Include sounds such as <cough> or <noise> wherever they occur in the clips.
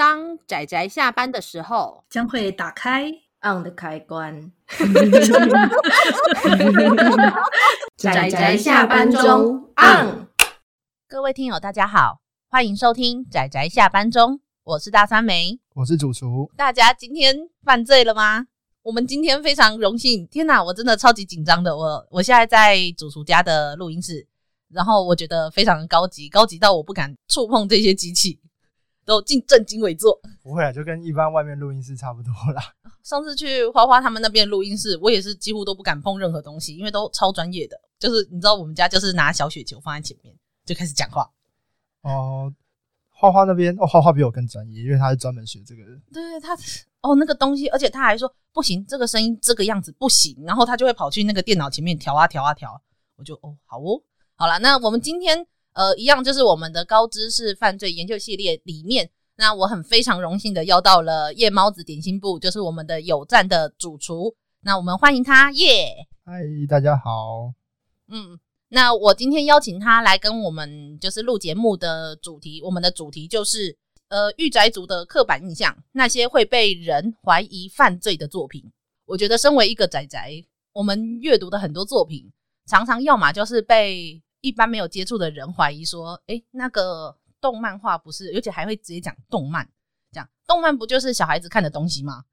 当仔仔下班的时候，将会打开 on 的开关。<laughs> 仔仔下班中 on。各位听友，大家好，欢迎收听仔仔下班中，我是大三梅，我是主厨。大家今天犯罪了吗？我们今天非常荣幸，天哪，我真的超级紧张的。我我现在在主厨家的录音室，然后我觉得非常高级，高级到我不敢触碰这些机器。都进正襟危坐，不会啊，就跟一般外面录音室差不多啦。<laughs> 上次去花花他们那边录音室，我也是几乎都不敢碰任何东西，因为都超专业的。就是你知道，我们家就是拿小雪球放在前面就开始讲话。哦，花花那边哦，花花比我更专业，因为他是专门学这个的。对，他哦那个东西，而且他还说不行，这个声音这个样子不行，然后他就会跑去那个电脑前面调啊调啊调。我就哦好哦，好了，那我们今天。呃，一样就是我们的高知识犯罪研究系列里面，那我很非常荣幸的邀到了夜猫子点心部，就是我们的有赞的主厨，那我们欢迎他，耶！嗨，大家好。嗯，那我今天邀请他来跟我们就是录节目的主题，我们的主题就是呃，御宅族的刻板印象，那些会被人怀疑犯罪的作品。我觉得身为一个宅宅，我们阅读的很多作品，常常要么就是被。一般没有接触的人怀疑说：“哎、欸，那个动漫画不是，而且还会直接讲动漫，讲动漫不就是小孩子看的东西吗？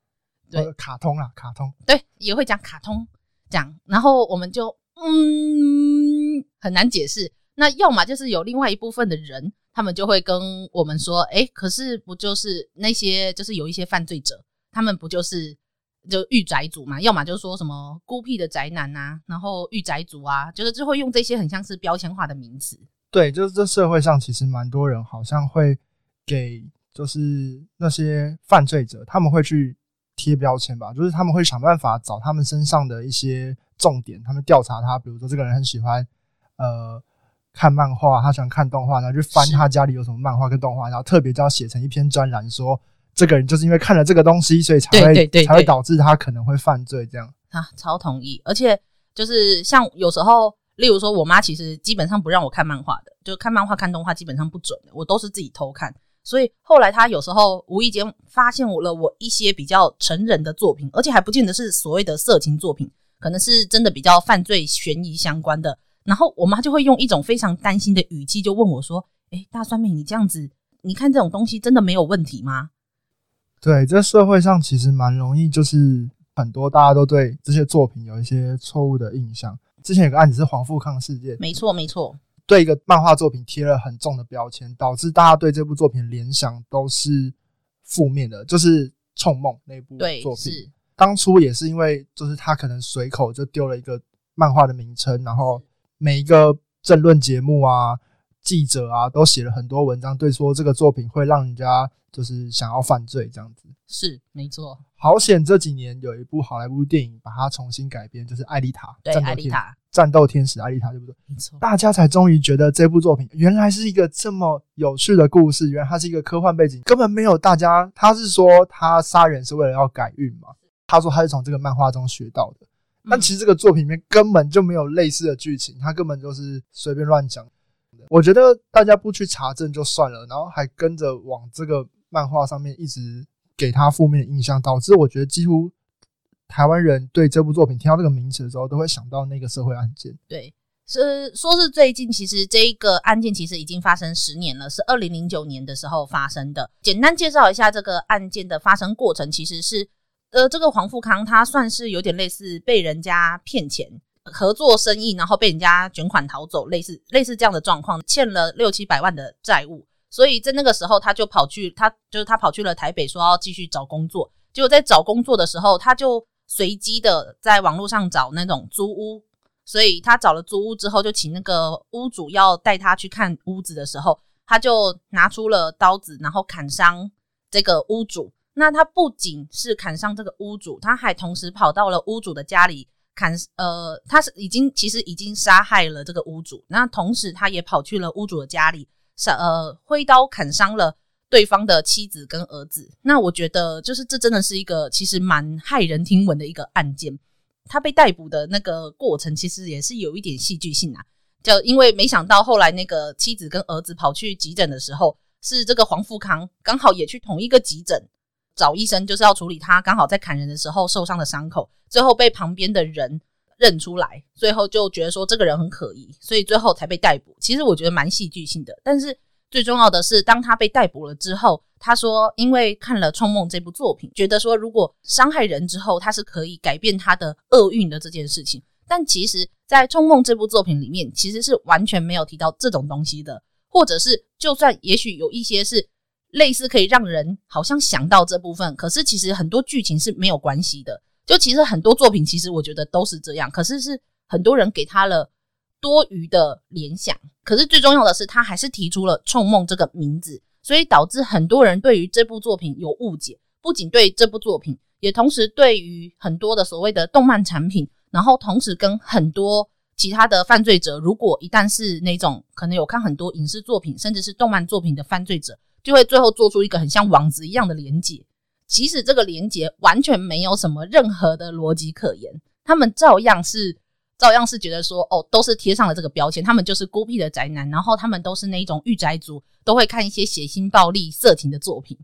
对，卡通啊，卡通，对，也会讲卡通，讲，然后我们就嗯很难解释。那要么就是有另外一部分的人，他们就会跟我们说：哎、欸，可是不就是那些，就是有一些犯罪者，他们不就是？”就御宅族嘛，要么就是说什么孤僻的宅男啊，然后御宅族啊，就是就会用这些很像是标签化的名词。对，就是这社会上其实蛮多人好像会给就是那些犯罪者，他们会去贴标签吧，就是他们会想办法找他们身上的一些重点，他们调查他，比如说这个人很喜欢呃看漫画，他喜欢看动画，然后去翻他家里有什么漫画跟动画，然后特别就要写成一篇专栏说。这个人就是因为看了这个东西，所以才会才会导致他可能会犯罪这样啊，超同意。而且就是像有时候，例如说我妈其实基本上不让我看漫画的，就看漫画、看动画基本上不准的，我都是自己偷看。所以后来她有时候无意间发现我了我一些比较成人的作品，而且还不见得是所谓的色情作品，可能是真的比较犯罪悬疑相关的。然后我妈就会用一种非常担心的语气就问我说：“诶，大酸妹，你这样子，你看这种东西真的没有问题吗？”对，这社会上其实蛮容易，就是很多大家都对这些作品有一些错误的印象。之前有个案子是黄富康事件，没错没错，对一个漫画作品贴了很重的标签，导致大家对这部作品联想都是负面的，就是《冲梦》那部作品。是当初也是因为，就是他可能随口就丢了一个漫画的名称，然后每一个政论节目啊、记者啊都写了很多文章，对说这个作品会让人家。就是想要犯罪这样子，是没错。好险这几年有一部好莱坞电影把它重新改编，就是艾丽塔《对，艾丽塔》战斗天使艾丽塔，对不对？没错。大家才终于觉得这部作品原来是一个这么有趣的故事，原来它是一个科幻背景，根本没有大家。他是说他杀人是为了要改运嘛？他说他是从这个漫画中学到的，但其实这个作品里面根本就没有类似的剧情，他根本就是随便乱讲。我觉得大家不去查证就算了，然后还跟着往这个。漫画上面一直给他负面的印象，导致我觉得几乎台湾人对这部作品听到这个名词的时候，都会想到那个社会案件。对，是说是最近，其实这一个案件其实已经发生十年了，是二零零九年的时候发生的。简单介绍一下这个案件的发生过程，其实是呃，这个黄富康他算是有点类似被人家骗钱合作生意，然后被人家卷款逃走，类似类似这样的状况，欠了六七百万的债务。所以在那个时候，他就跑去，他就是他跑去了台北，说要继续找工作。结果在找工作的时候，他就随机的在网络上找那种租屋。所以他找了租屋之后，就请那个屋主要带他去看屋子的时候，他就拿出了刀子，然后砍伤这个屋主。那他不仅是砍伤这个屋主，他还同时跑到了屋主的家里砍，呃，他是已经其实已经杀害了这个屋主。那同时他也跑去了屋主的家里。呃，挥刀砍伤了对方的妻子跟儿子。那我觉得，就是这真的是一个其实蛮骇人听闻的一个案件。他被逮捕的那个过程，其实也是有一点戏剧性啊。就因为没想到后来那个妻子跟儿子跑去急诊的时候，是这个黄富康刚好也去同一个急诊找医生，就是要处理他刚好在砍人的时候受伤的伤口，最后被旁边的人认出来，最后就觉得说这个人很可疑，所以最后才被逮捕。其实我觉得蛮戏剧性的，但是最重要的是，当他被逮捕了之后，他说因为看了《冲梦》这部作品，觉得说如果伤害人之后，他是可以改变他的厄运的这件事情。但其实，在《冲梦》这部作品里面，其实是完全没有提到这种东西的，或者是就算也许有一些是类似可以让人好像想到这部分，可是其实很多剧情是没有关系的。就其实很多作品，其实我觉得都是这样，可是是很多人给他了多余的联想。可是最重要的是，他还是提出了《冲梦》这个名字，所以导致很多人对于这部作品有误解，不仅对这部作品，也同时对于很多的所谓的动漫产品。然后同时跟很多其他的犯罪者，如果一旦是那种可能有看很多影视作品，甚至是动漫作品的犯罪者，就会最后做出一个很像网子一样的连结。即使这个连接完全没有什么任何的逻辑可言，他们照样是照样是觉得说，哦，都是贴上了这个标签，他们就是孤僻的宅男，然后他们都是那种御宅族，都会看一些血腥、暴力、色情的作品。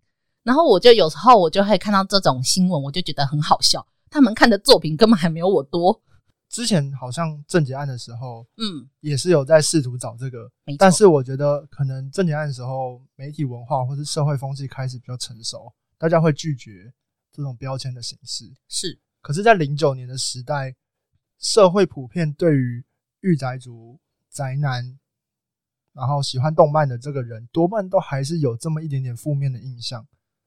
然后我就有时候我就会看到这种新闻，我就觉得很好笑。他们看的作品根本还没有我多。之前好像郑捷案的时候，嗯，也是有在试图找这个。但是我觉得可能郑捷案的时候，媒体文化或是社会风气开始比较成熟，大家会拒绝这种标签的形式。是，可是，在零九年的时代，社会普遍对于御宅族、宅男，然后喜欢动漫的这个人，多半都还是有这么一点点负面的印象，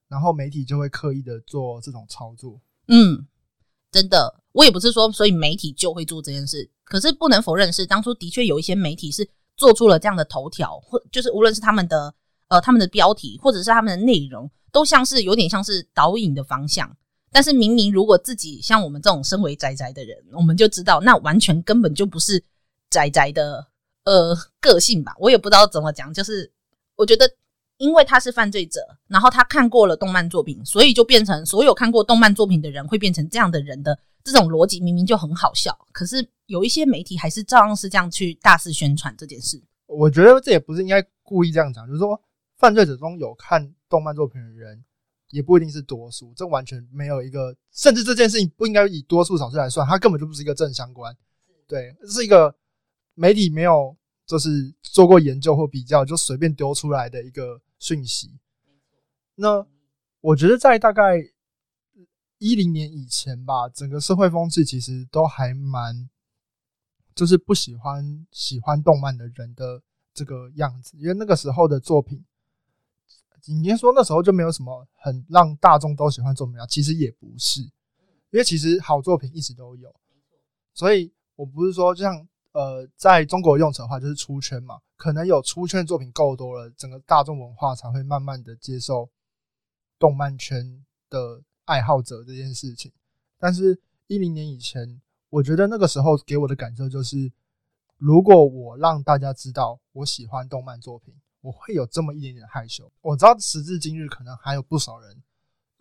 然后媒体就会刻意的做这种操作。嗯。真的，我也不是说，所以媒体就会做这件事。可是不能否认是，当初的确有一些媒体是做出了这样的头条，或就是无论是他们的呃他们的标题，或者是他们的内容，都像是有点像是导引的方向。但是明明如果自己像我们这种身为宅宅的人，我们就知道那完全根本就不是宅宅的呃个性吧。我也不知道怎么讲，就是我觉得。因为他是犯罪者，然后他看过了动漫作品，所以就变成所有看过动漫作品的人会变成这样的人的这种逻辑，明明就很好笑。可是有一些媒体还是照样是这样去大肆宣传这件事。我觉得这也不是应该故意这样讲，就是说犯罪者中有看动漫作品的人，也不一定是多数。这完全没有一个，甚至这件事情不应该以多数少数来算，它根本就不是一个正相关。对，这是一个媒体没有就是做过研究或比较，就随便丢出来的一个。讯息，那我觉得在大概一零年以前吧，整个社会风气其实都还蛮，就是不喜欢喜欢动漫的人的这个样子，因为那个时候的作品，你别说那时候就没有什么很让大众都喜欢作品啊，其实也不是，因为其实好作品一直都有，所以我不是说就像。呃，在中国用词的话，就是出圈嘛。可能有出圈的作品够多了，整个大众文化才会慢慢的接受动漫圈的爱好者这件事情。但是，一零年以前，我觉得那个时候给我的感受就是，如果我让大家知道我喜欢动漫作品，我会有这么一点点害羞。我知道时至今日，可能还有不少人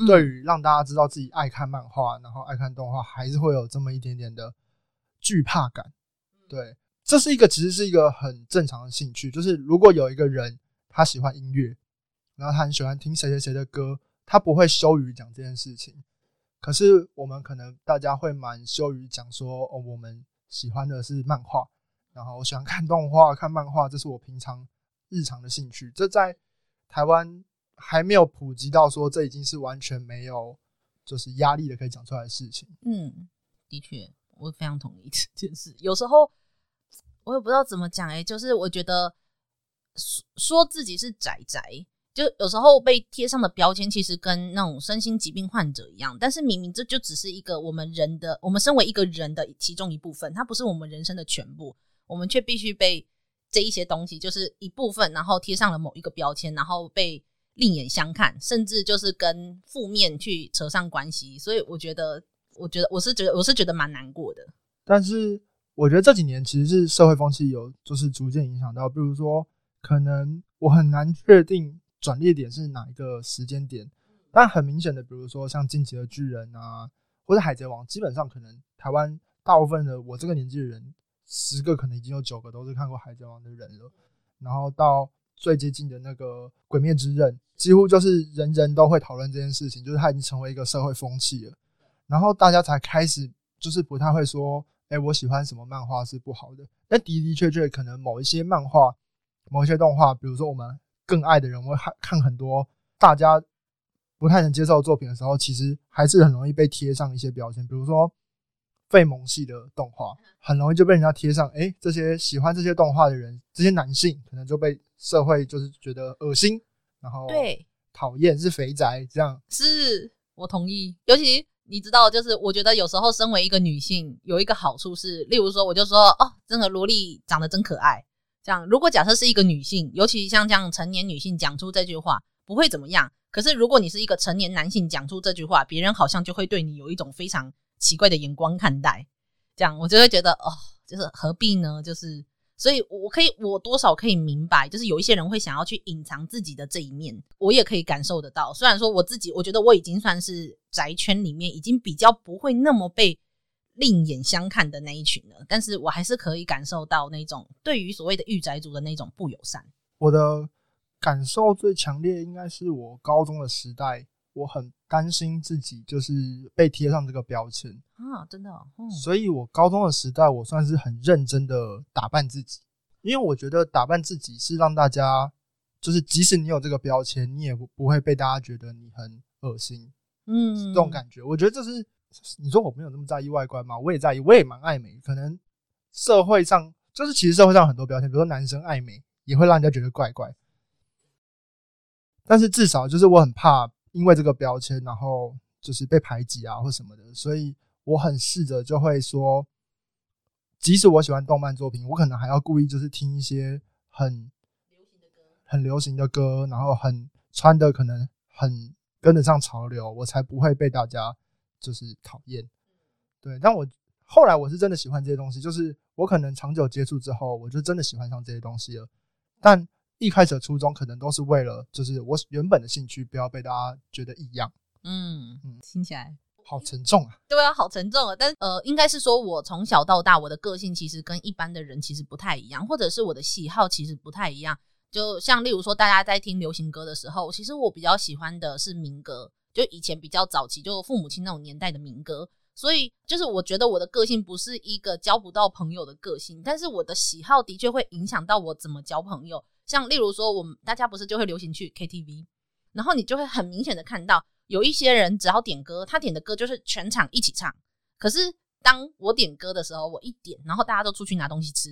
对于让大家知道自己爱看漫画，然后爱看动画，还是会有这么一点点的惧怕感。对，这是一个其实是一个很正常的兴趣，就是如果有一个人他喜欢音乐，然后他很喜欢听谁谁谁的歌，他不会羞于讲这件事情。可是我们可能大家会蛮羞于讲说，哦，我们喜欢的是漫画，然后我喜欢看动画、看漫画，这是我平常日常的兴趣。这在台湾还没有普及到说，这已经是完全没有就是压力的可以讲出来的事情。嗯，的确。我非常同意这件事。有时候我也不知道怎么讲，哎，就是我觉得说说自己是宅宅，就有时候被贴上的标签，其实跟那种身心疾病患者一样。但是明明这就只是一个我们人的，我们身为一个人的其中一部分，它不是我们人生的全部。我们却必须被这一些东西，就是一部分，然后贴上了某一个标签，然后被另眼相看，甚至就是跟负面去扯上关系。所以我觉得。我觉得我是觉得我是觉得蛮难过的，但是我觉得这几年其实是社会风气有就是逐渐影响到，比如说可能我很难确定转捩点是哪一个时间点，但很明显的，比如说像进击的巨人啊，或者海贼王，基本上可能台湾大部分的我这个年纪的人，十个可能已经有九个都是看过海贼王的人了，然后到最接近的那个《鬼灭之刃》，几乎就是人人都会讨论这件事情，就是它已经成为一个社会风气了。然后大家才开始就是不太会说，哎，我喜欢什么漫画是不好的。但的的确确，可能某一些漫画、某一些动画，比如说我们更爱的人，会看看很多大家不太能接受的作品的时候，其实还是很容易被贴上一些标签，比如说。费萌系的动画很容易就被人家贴上，哎、欸，这些喜欢这些动画的人，这些男性可能就被社会就是觉得恶心，然后对讨厌是肥宅这样。是我同意，尤其你知道，就是我觉得有时候身为一个女性，有一个好处是，例如说，我就说哦，真的萝莉长得真可爱。这样，如果假设是一个女性，尤其像这样成年女性讲出这句话，不会怎么样。可是如果你是一个成年男性讲出这句话，别人好像就会对你有一种非常。奇怪的眼光看待，这样我就会觉得哦，就是何必呢？就是所以，我可以，我多少可以明白，就是有一些人会想要去隐藏自己的这一面，我也可以感受得到。虽然说我自己，我觉得我已经算是宅圈里面已经比较不会那么被另眼相看的那一群了，但是我还是可以感受到那种对于所谓的御宅族的那种不友善。我的感受最强烈，应该是我高中的时代。我很担心自己就是被贴上这个标签啊，真的、哦。嗯、所以我高中的时代，我算是很认真的打扮自己，因为我觉得打扮自己是让大家，就是即使你有这个标签，你也不不会被大家觉得你很恶心。嗯，这种感觉，我觉得这是你说我没有那么在意外观嘛？我也在意，我也蛮爱美。可能社会上就是其实社会上很多标签，比如说男生爱美，也会让人家觉得怪怪。但是至少就是我很怕。因为这个标签，然后就是被排挤啊，或什么的，所以我很试着就会说，即使我喜欢动漫作品，我可能还要故意就是听一些很流行的歌，很流行的歌，然后很穿的可能很跟得上潮流，我才不会被大家就是讨厌。对，但我后来我是真的喜欢这些东西，就是我可能长久接触之后，我就真的喜欢上这些东西了，但。一开始的初衷可能都是为了，就是我原本的兴趣不要被大家觉得异样。嗯嗯，听起来好沉重啊。对啊，好沉重啊。但呃，应该是说我从小到大，我的个性其实跟一般的人其实不太一样，或者是我的喜好其实不太一样。就像例如说，大家在听流行歌的时候，其实我比较喜欢的是民歌，就以前比较早期，就父母亲那种年代的民歌。所以就是我觉得我的个性不是一个交不到朋友的个性，但是我的喜好的确会影响到我怎么交朋友。像例如说，我们大家不是就会流行去 KTV，然后你就会很明显的看到有一些人只要点歌，他点的歌就是全场一起唱。可是当我点歌的时候，我一点，然后大家都出去拿东西吃，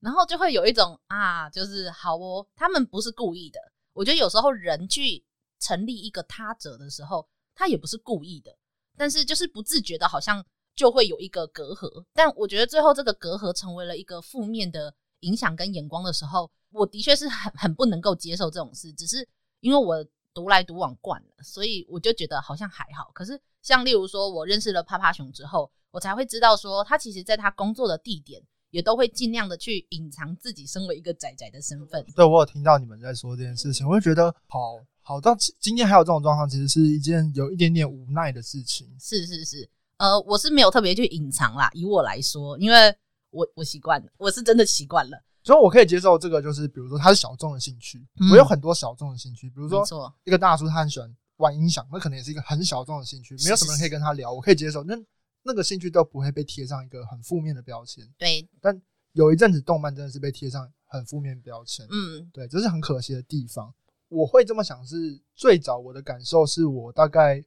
然后就会有一种啊，就是好哦，他们不是故意的。我觉得有时候人去成立一个他者的时候，他也不是故意的，但是就是不自觉的，好像就会有一个隔阂。但我觉得最后这个隔阂成为了一个负面的影响跟眼光的时候。我的确是很很不能够接受这种事，只是因为我独来独往惯了，所以我就觉得好像还好。可是像例如说，我认识了趴趴熊之后，我才会知道说，他其实在他工作的地点也都会尽量的去隐藏自己身为一个仔仔的身份。对，我有听到你们在说这件事情，我就觉得好好到今天还有这种状况，其实是一件有一点点无奈的事情。是是是，呃，我是没有特别去隐藏啦，以我来说，因为我我习惯了，我是真的习惯了。所以，我可以接受这个，就是比如说他是小众的兴趣。我有很多小众的兴趣，比如说一个大叔他很喜欢玩音响，那可能也是一个很小众的兴趣，没有什么人可以跟他聊，我可以接受。那那个兴趣都不会被贴上一个很负面的标签。对。但有一阵子动漫真的是被贴上很负面标签。嗯，对，这是很可惜的地方。我会这么想是最早我的感受是我大概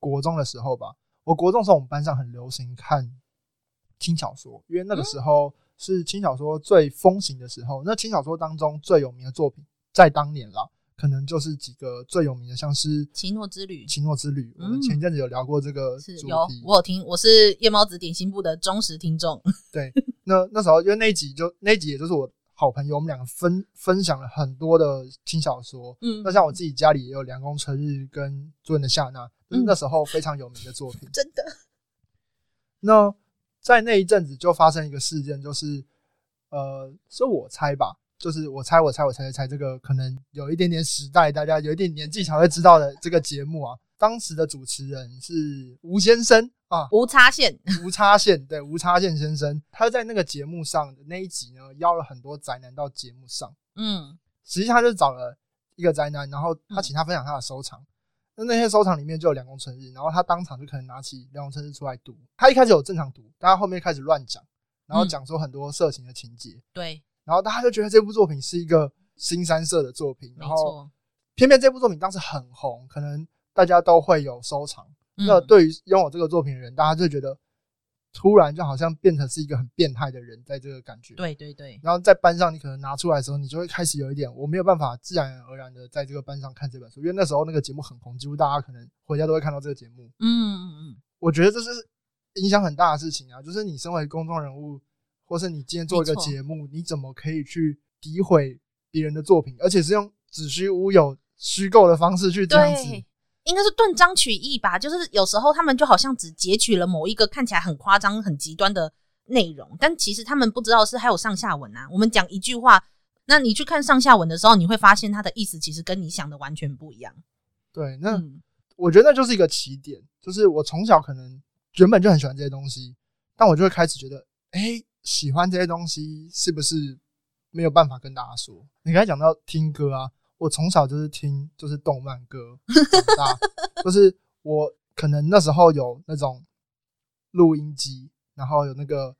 国中的时候吧。我国中的时候，我们班上很流行看轻小说，因为那个时候。是轻小说最风行的时候。那轻小说当中最有名的作品，在当年啦，可能就是几个最有名的，像是《奇诺之旅》。奇诺之旅，我们前阵子有聊过这个主题。是有，我有听，我是夜猫子点心部的忠实听众。<laughs> 对，那那时候因为那一集就那一集，也就是我好朋友，我们两个分分享了很多的轻小说。嗯，那像我自己家里也有《凉宫春日》跟《朱人的夏娜》，就是那时候非常有名的作品。嗯、真的。那。在那一阵子就发生一个事件，就是，呃，是我猜吧，就是我猜，我猜，我猜，猜这个可能有一点点时代，大家有一点年纪才会知道的这个节目啊。当时的主持人是吴先生啊，吴插线，吴插线，对，吴插线先生，他在那个节目上的那一集呢，邀了很多宅男到节目上，嗯，实际上他就找了一个宅男，然后他请他分享他的收藏。那、嗯、那些收藏里面就有两宫春日，然后他当场就可能拿起两宫春日出来读。他一开始有正常读，但他后面开始乱讲，然后讲出很多色情的情节。对、嗯，然后大家就觉得这部作品是一个新三色的作品。然后偏偏这部作品当时很红，可能大家都会有收藏。嗯、那对于拥有这个作品的人，大家就觉得。突然就好像变成是一个很变态的人，在这个感觉。对对对。然后在班上，你可能拿出来的时候，你就会开始有一点，我没有办法自然而然的在这个班上看这本书，因为那时候那个节目很红，几乎大家可能回家都会看到这个节目。嗯嗯嗯。我觉得这是影响很大的事情啊，就是你身为公众人物，或是你今天做一个节目，你怎么可以去诋毁别人的作品，而且是用子虚乌有、虚构的方式去这样子。应该是断章取义吧，就是有时候他们就好像只截取了某一个看起来很夸张、很极端的内容，但其实他们不知道是还有上下文啊。我们讲一句话，那你去看上下文的时候，你会发现它的意思其实跟你想的完全不一样。对，那我觉得那就是一个起点，就是我从小可能原本就很喜欢这些东西，但我就会开始觉得，哎、欸，喜欢这些东西是不是没有办法跟大家说？你刚才讲到听歌啊。我从小就是听就是动漫歌长大，就是我可能那时候有那种录音机，然后有那个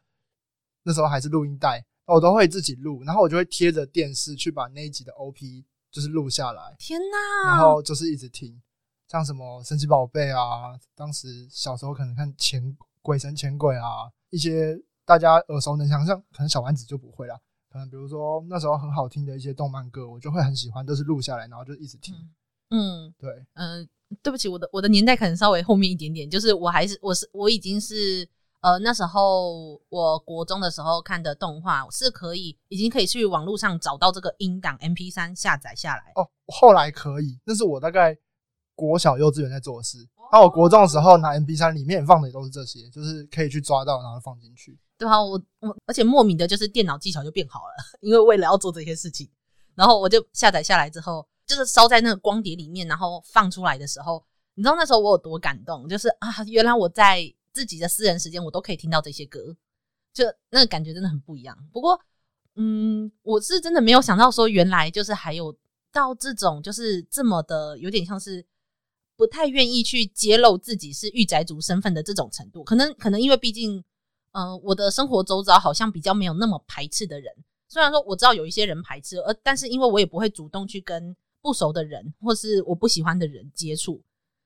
那时候还是录音带，我都会自己录，然后我就会贴着电视去把那一集的 OP 就是录下来。天哪！然后就是一直听，像什么神奇宝贝啊，当时小时候可能看前鬼神前鬼啊，一些大家耳熟能详，像可能小丸子就不会啦。嗯，比如说那时候很好听的一些动漫歌，我就会很喜欢，都是录下来，然后就一直听。嗯，对，嗯、呃，对不起，我的我的年代可能稍微后面一点点，就是我还是我是我已经是呃那时候我国中的时候看的动画是可以已经可以去网络上找到这个音档 M P 三下载下来。哦，后来可以，那是我大概国小幼稚园在做的事。那我国中的时候拿 MP3 里面放的也都是这些，就是可以去抓到，然后放进去。对啊，我我而且莫名的就是电脑技巧就变好了，<laughs> 因为为了要做这些事情，然后我就下载下来之后，就是烧在那个光碟里面，然后放出来的时候，你知道那时候我有多感动？就是啊，原来我在自己的私人时间我都可以听到这些歌，就那个感觉真的很不一样。不过，嗯，我是真的没有想到说，原来就是还有到这种就是这么的有点像是不太愿意去揭露自己是御宅族身份的这种程度，可能可能因为毕竟。呃，我的生活周遭好像比较没有那么排斥的人。虽然说我知道有一些人排斥，而但是因为我也不会主动去跟不熟的人或是我不喜欢的人接触。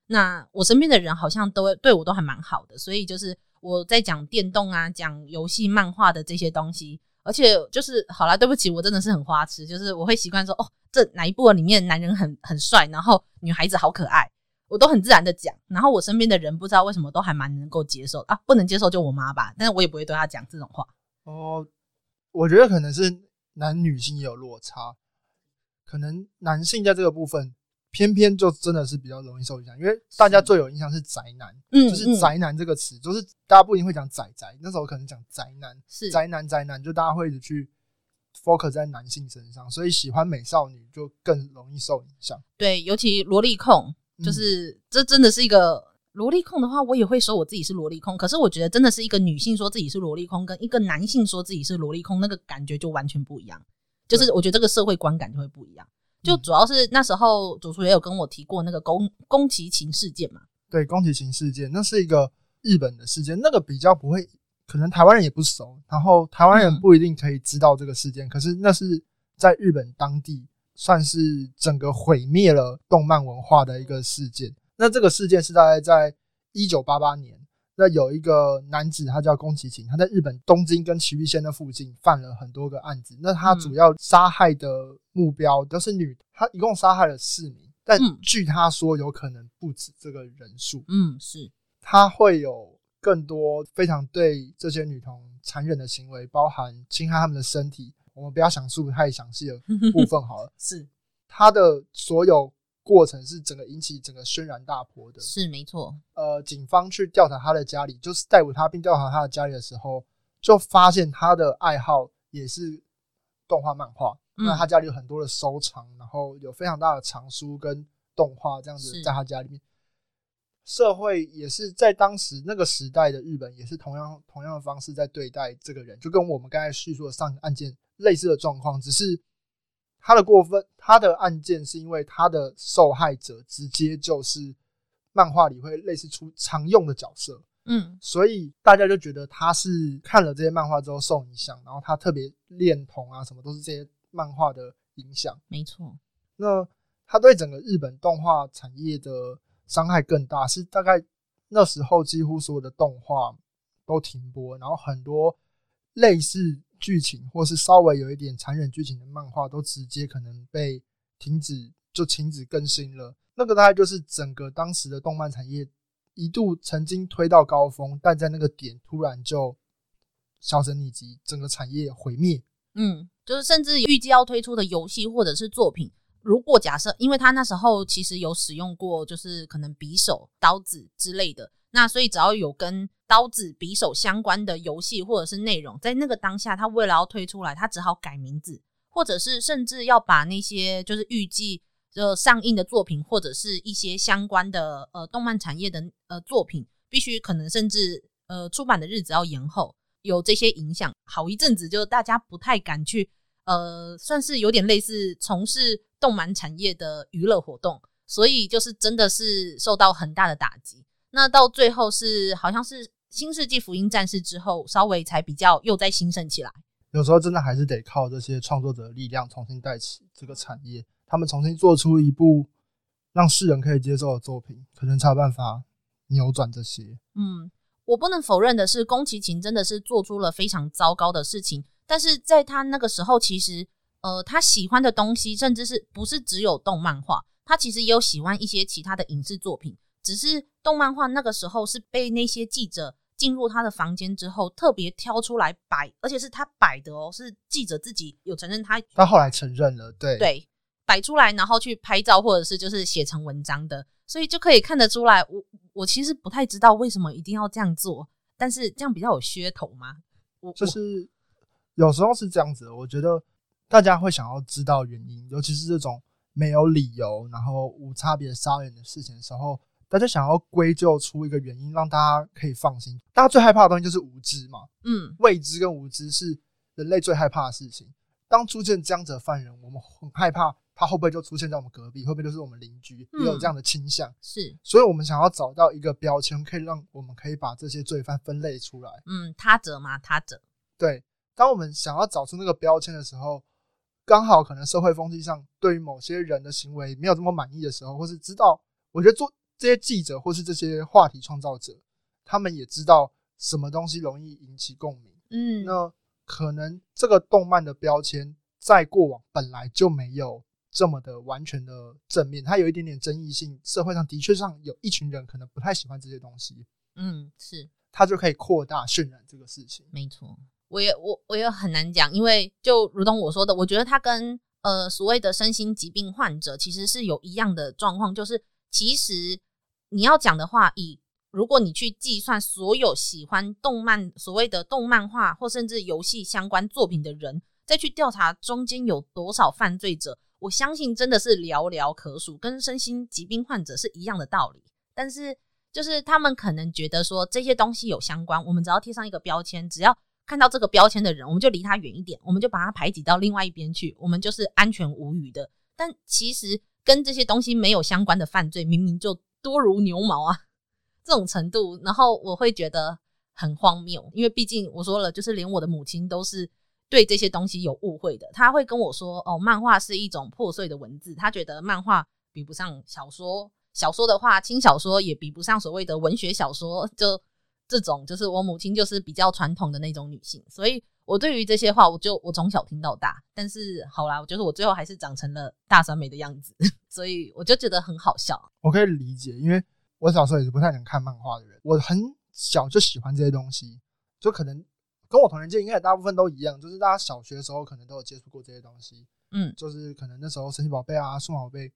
那我身边的人好像都对我都还蛮好的，所以就是我在讲电动啊、讲游戏、漫画的这些东西，而且就是好啦，对不起，我真的是很花痴，就是我会习惯说，哦，这哪一部里面男人很很帅，然后女孩子好可爱。我都很自然的讲，然后我身边的人不知道为什么都还蛮能够接受啊，不能接受就我妈吧，但是我也不会对她讲这种话。哦，我觉得可能是男女性也有落差，可能男性在这个部分偏偏就真的是比较容易受影响，因为大家最有印象是宅男，嗯，就是宅男这个词，嗯、就是大家不一定会讲宅宅，那时候可能讲宅男，是宅男宅男，就大家会一直去 focus 在男性身上，所以喜欢美少女就更容易受影响。对，尤其萝莉控。就是这真的是一个萝莉控的话，我也会说我自己是萝莉控。可是我觉得真的是一个女性说自己是萝莉控，跟一个男性说自己是萝莉控，那个感觉就完全不一样。就是我觉得这个社会观感就会不一样。就主要是那时候主厨也有跟我提过那个宫宫崎勤事件嘛。对，宫崎勤事件，那是一个日本的事件，那个比较不会，可能台湾人也不熟，然后台湾人不一定可以知道这个事件。可是那是在日本当地。算是整个毁灭了动漫文化的一个事件。那这个事件是大概在一九八八年，那有一个男子，他叫宫崎勤，他在日本东京跟崎玉县的附近犯了很多个案子。那他主要杀害的目标都是女，他一共杀害了四名，但据他说，有可能不止这个人数。嗯，是他会有更多非常对这些女童残忍的行为，包含侵害他们的身体。我们不要详述太详细的 <laughs> 部分好了。是他的所有过程是整个引起整个轩然大波的。是没错。呃，警方去调查他的家里，就是逮捕他并调查他的家里的时候，就发现他的爱好也是动画漫画。那他家里有很多的收藏，然后有非常大的藏书跟动画这样子在他家里面。社会也是在当时那个时代的日本，也是同样同样的方式在对待这个人，就跟我们刚才叙述的上个案件类似的状况，只是他的过分，他的案件是因为他的受害者直接就是漫画里会类似出常用的角色，嗯，所以大家就觉得他是看了这些漫画之后受影响，然后他特别恋童啊，什么都是这些漫画的影响。没错，那他对整个日本动画产业的伤害更大，是大概那时候几乎所有的动画都停播，然后很多类似。剧情或是稍微有一点残忍剧情的漫画，都直接可能被停止，就停止更新了。那个大概就是整个当时的动漫产业一度曾经推到高峰，但在那个点突然就销声匿迹，整个产业毁灭。嗯，就是甚至预计要推出的游戏或者是作品，如果假设，因为他那时候其实有使用过，就是可能匕首、刀子之类的。那所以只要有跟刀子、匕首相关的游戏或者是内容，在那个当下，他为了要推出来，他只好改名字，或者是甚至要把那些就是预计就上映的作品，或者是一些相关的呃动漫产业的呃作品，必须可能甚至呃出版的日子要延后，有这些影响，好一阵子就大家不太敢去呃，算是有点类似从事动漫产业的娱乐活动，所以就是真的是受到很大的打击。那到最后是好像是《新世纪福音战士》之后，稍微才比较又再兴盛起来。有时候真的还是得靠这些创作者的力量重新带起这个产业，他们重新做出一部让世人可以接受的作品，可能才有办法扭转这些。嗯，我不能否认的是，宫崎勤真的是做出了非常糟糕的事情，但是在他那个时候，其实呃，他喜欢的东西，甚至是不是只有动漫画，他其实也有喜欢一些其他的影视作品。只是动漫画那个时候是被那些记者进入他的房间之后特别挑出来摆，而且是他摆的哦，是记者自己有承认他。他后来承认了，对对，摆出来然后去拍照或者是就是写成文章的，所以就可以看得出来。我我其实不太知道为什么一定要这样做，但是这样比较有噱头吗？我就是有时候是这样子，我觉得大家会想要知道原因，尤其是这种没有理由然后无差别杀人的事情的时候。大家想要归咎出一个原因，让大家可以放心。大家最害怕的东西就是无知嘛，嗯，未知跟无知是人类最害怕的事情。当出现这样子的犯人，我们很害怕他会不会就出现在我们隔壁，会不会就是我们邻居，也有这样的倾向。是，所以我们想要找到一个标签，可以让我们可以把这些罪犯分类出来。嗯，他者嘛，他者。对，当我们想要找出那个标签的时候，刚好可能社会风气上对于某些人的行为没有这么满意的时候，或是知道，我觉得做。这些记者或是这些话题创造者，他们也知道什么东西容易引起共鸣。嗯，那可能这个动漫的标签在过往本来就没有这么的完全的正面，它有一点点争议性。社会上的确上有一群人可能不太喜欢这些东西。嗯，是，它就可以扩大渲染这个事情。没错，我也我我也很难讲，因为就如同我说的，我觉得它跟呃所谓的身心疾病患者其实是有一样的状况，就是其实。你要讲的话，以如果你去计算所有喜欢动漫、所谓的动漫画或甚至游戏相关作品的人，再去调查中间有多少犯罪者，我相信真的是寥寥可数，跟身心疾病患者是一样的道理。但是，就是他们可能觉得说这些东西有相关，我们只要贴上一个标签，只要看到这个标签的人，我们就离他远一点，我们就把他排挤到另外一边去，我们就是安全无虞的。但其实跟这些东西没有相关的犯罪，明明就。多如牛毛啊，这种程度，然后我会觉得很荒谬，因为毕竟我说了，就是连我的母亲都是对这些东西有误会的。她会跟我说：“哦，漫画是一种破碎的文字。”她觉得漫画比不上小说，小说的话，轻小说也比不上所谓的文学小说。就这种，就是我母亲就是比较传统的那种女性，所以我对于这些话，我就我从小听到大。但是好啦，我觉得我最后还是长成了大三美的样子。<laughs> 所以我就觉得很好笑。我可以理解，因为我小时候也是不太能看漫画的人。我很小就喜欢这些东西，就可能跟我同年纪应该也大部分都一样，就是大家小学的时候可能都有接触过这些东西。嗯，就是可能那时候神奇宝贝啊、数码宝贝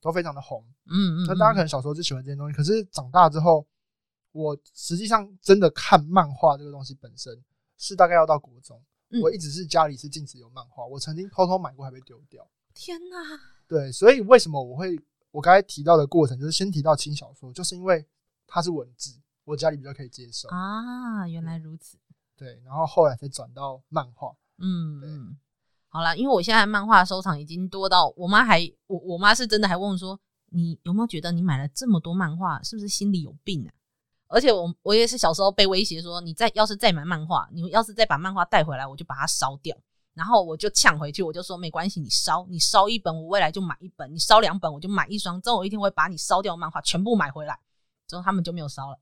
都非常的红。嗯嗯，那大家可能小时候就喜欢这些东西，可是长大之后，我实际上真的看漫画这个东西本身是大概要到国中。我一直是家里是禁止有漫画，我曾经偷偷买过还被丢掉。天哪！对，所以为什么我会我刚才提到的过程，就是先提到轻小说，就是因为它是文字，我家里比较可以接受啊。原来如此。对，然后后来才转到漫画。嗯嗯。好啦，因为我现在漫画收藏已经多到我妈还我我妈是真的还问说，你有没有觉得你买了这么多漫画，是不是心里有病啊？而且我我也是小时候被威胁说，你再要是再买漫画，你要是再把漫画带回来，我就把它烧掉。然后我就呛回去，我就说没关系，你烧，你烧一本，我未来就买一本；你烧两本，我就买一双。总有一天会把你烧掉漫画全部买回来。之后他们就没有烧了，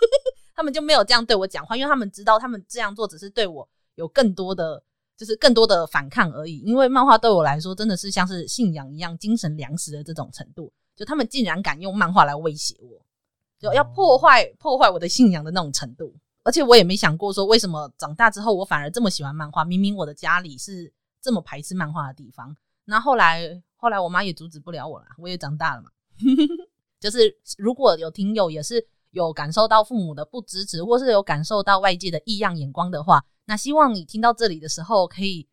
<laughs> 他们就没有这样对我讲话，因为他们知道他们这样做只是对我有更多的，就是更多的反抗而已。因为漫画对我来说真的是像是信仰一样，精神粮食的这种程度，就他们竟然敢用漫画来威胁我，就要破坏破坏我的信仰的那种程度。而且我也没想过说，为什么长大之后我反而这么喜欢漫画？明明我的家里是这么排斥漫画的地方。那后来，后来我妈也阻止不了我了。我也长大了嘛。<laughs> 就是如果有听友也是有感受到父母的不支持，或是有感受到外界的异样眼光的话，那希望你听到这里的时候可以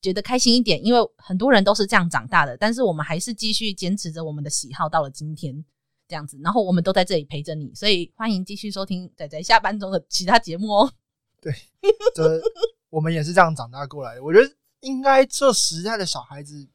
觉得开心一点，因为很多人都是这样长大的。但是我们还是继续坚持着我们的喜好，到了今天。这样子，然后我们都在这里陪着你，所以欢迎继续收听仔仔下班中的其他节目哦。<laughs> 对，这我们也是这样长大过来的。我觉得应该这时代的小孩子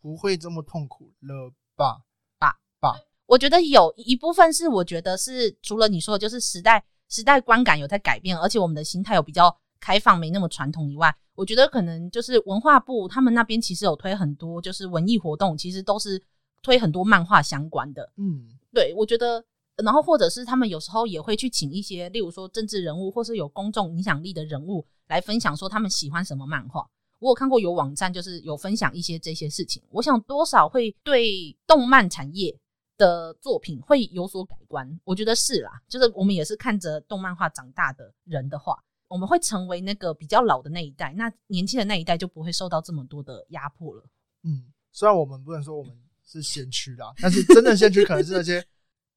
不会这么痛苦了吧？吧吧，我觉得有一部分是我觉得是除了你说的，就是时代时代观感有在改变，而且我们的心态有比较开放，没那么传统以外，我觉得可能就是文化部他们那边其实有推很多就是文艺活动，其实都是推很多漫画相关的，嗯。对，我觉得，然后或者是他们有时候也会去请一些，例如说政治人物，或是有公众影响力的人物来分享，说他们喜欢什么漫画。我有看过有网站，就是有分享一些这些事情。我想多少会对动漫产业的作品会有所改观。我觉得是啦，就是我们也是看着动漫画长大的人的话，我们会成为那个比较老的那一代，那年轻的那一代就不会受到这么多的压迫了。嗯，虽然我们不能说我们。是先驱啦，但是真正先驱可能是那些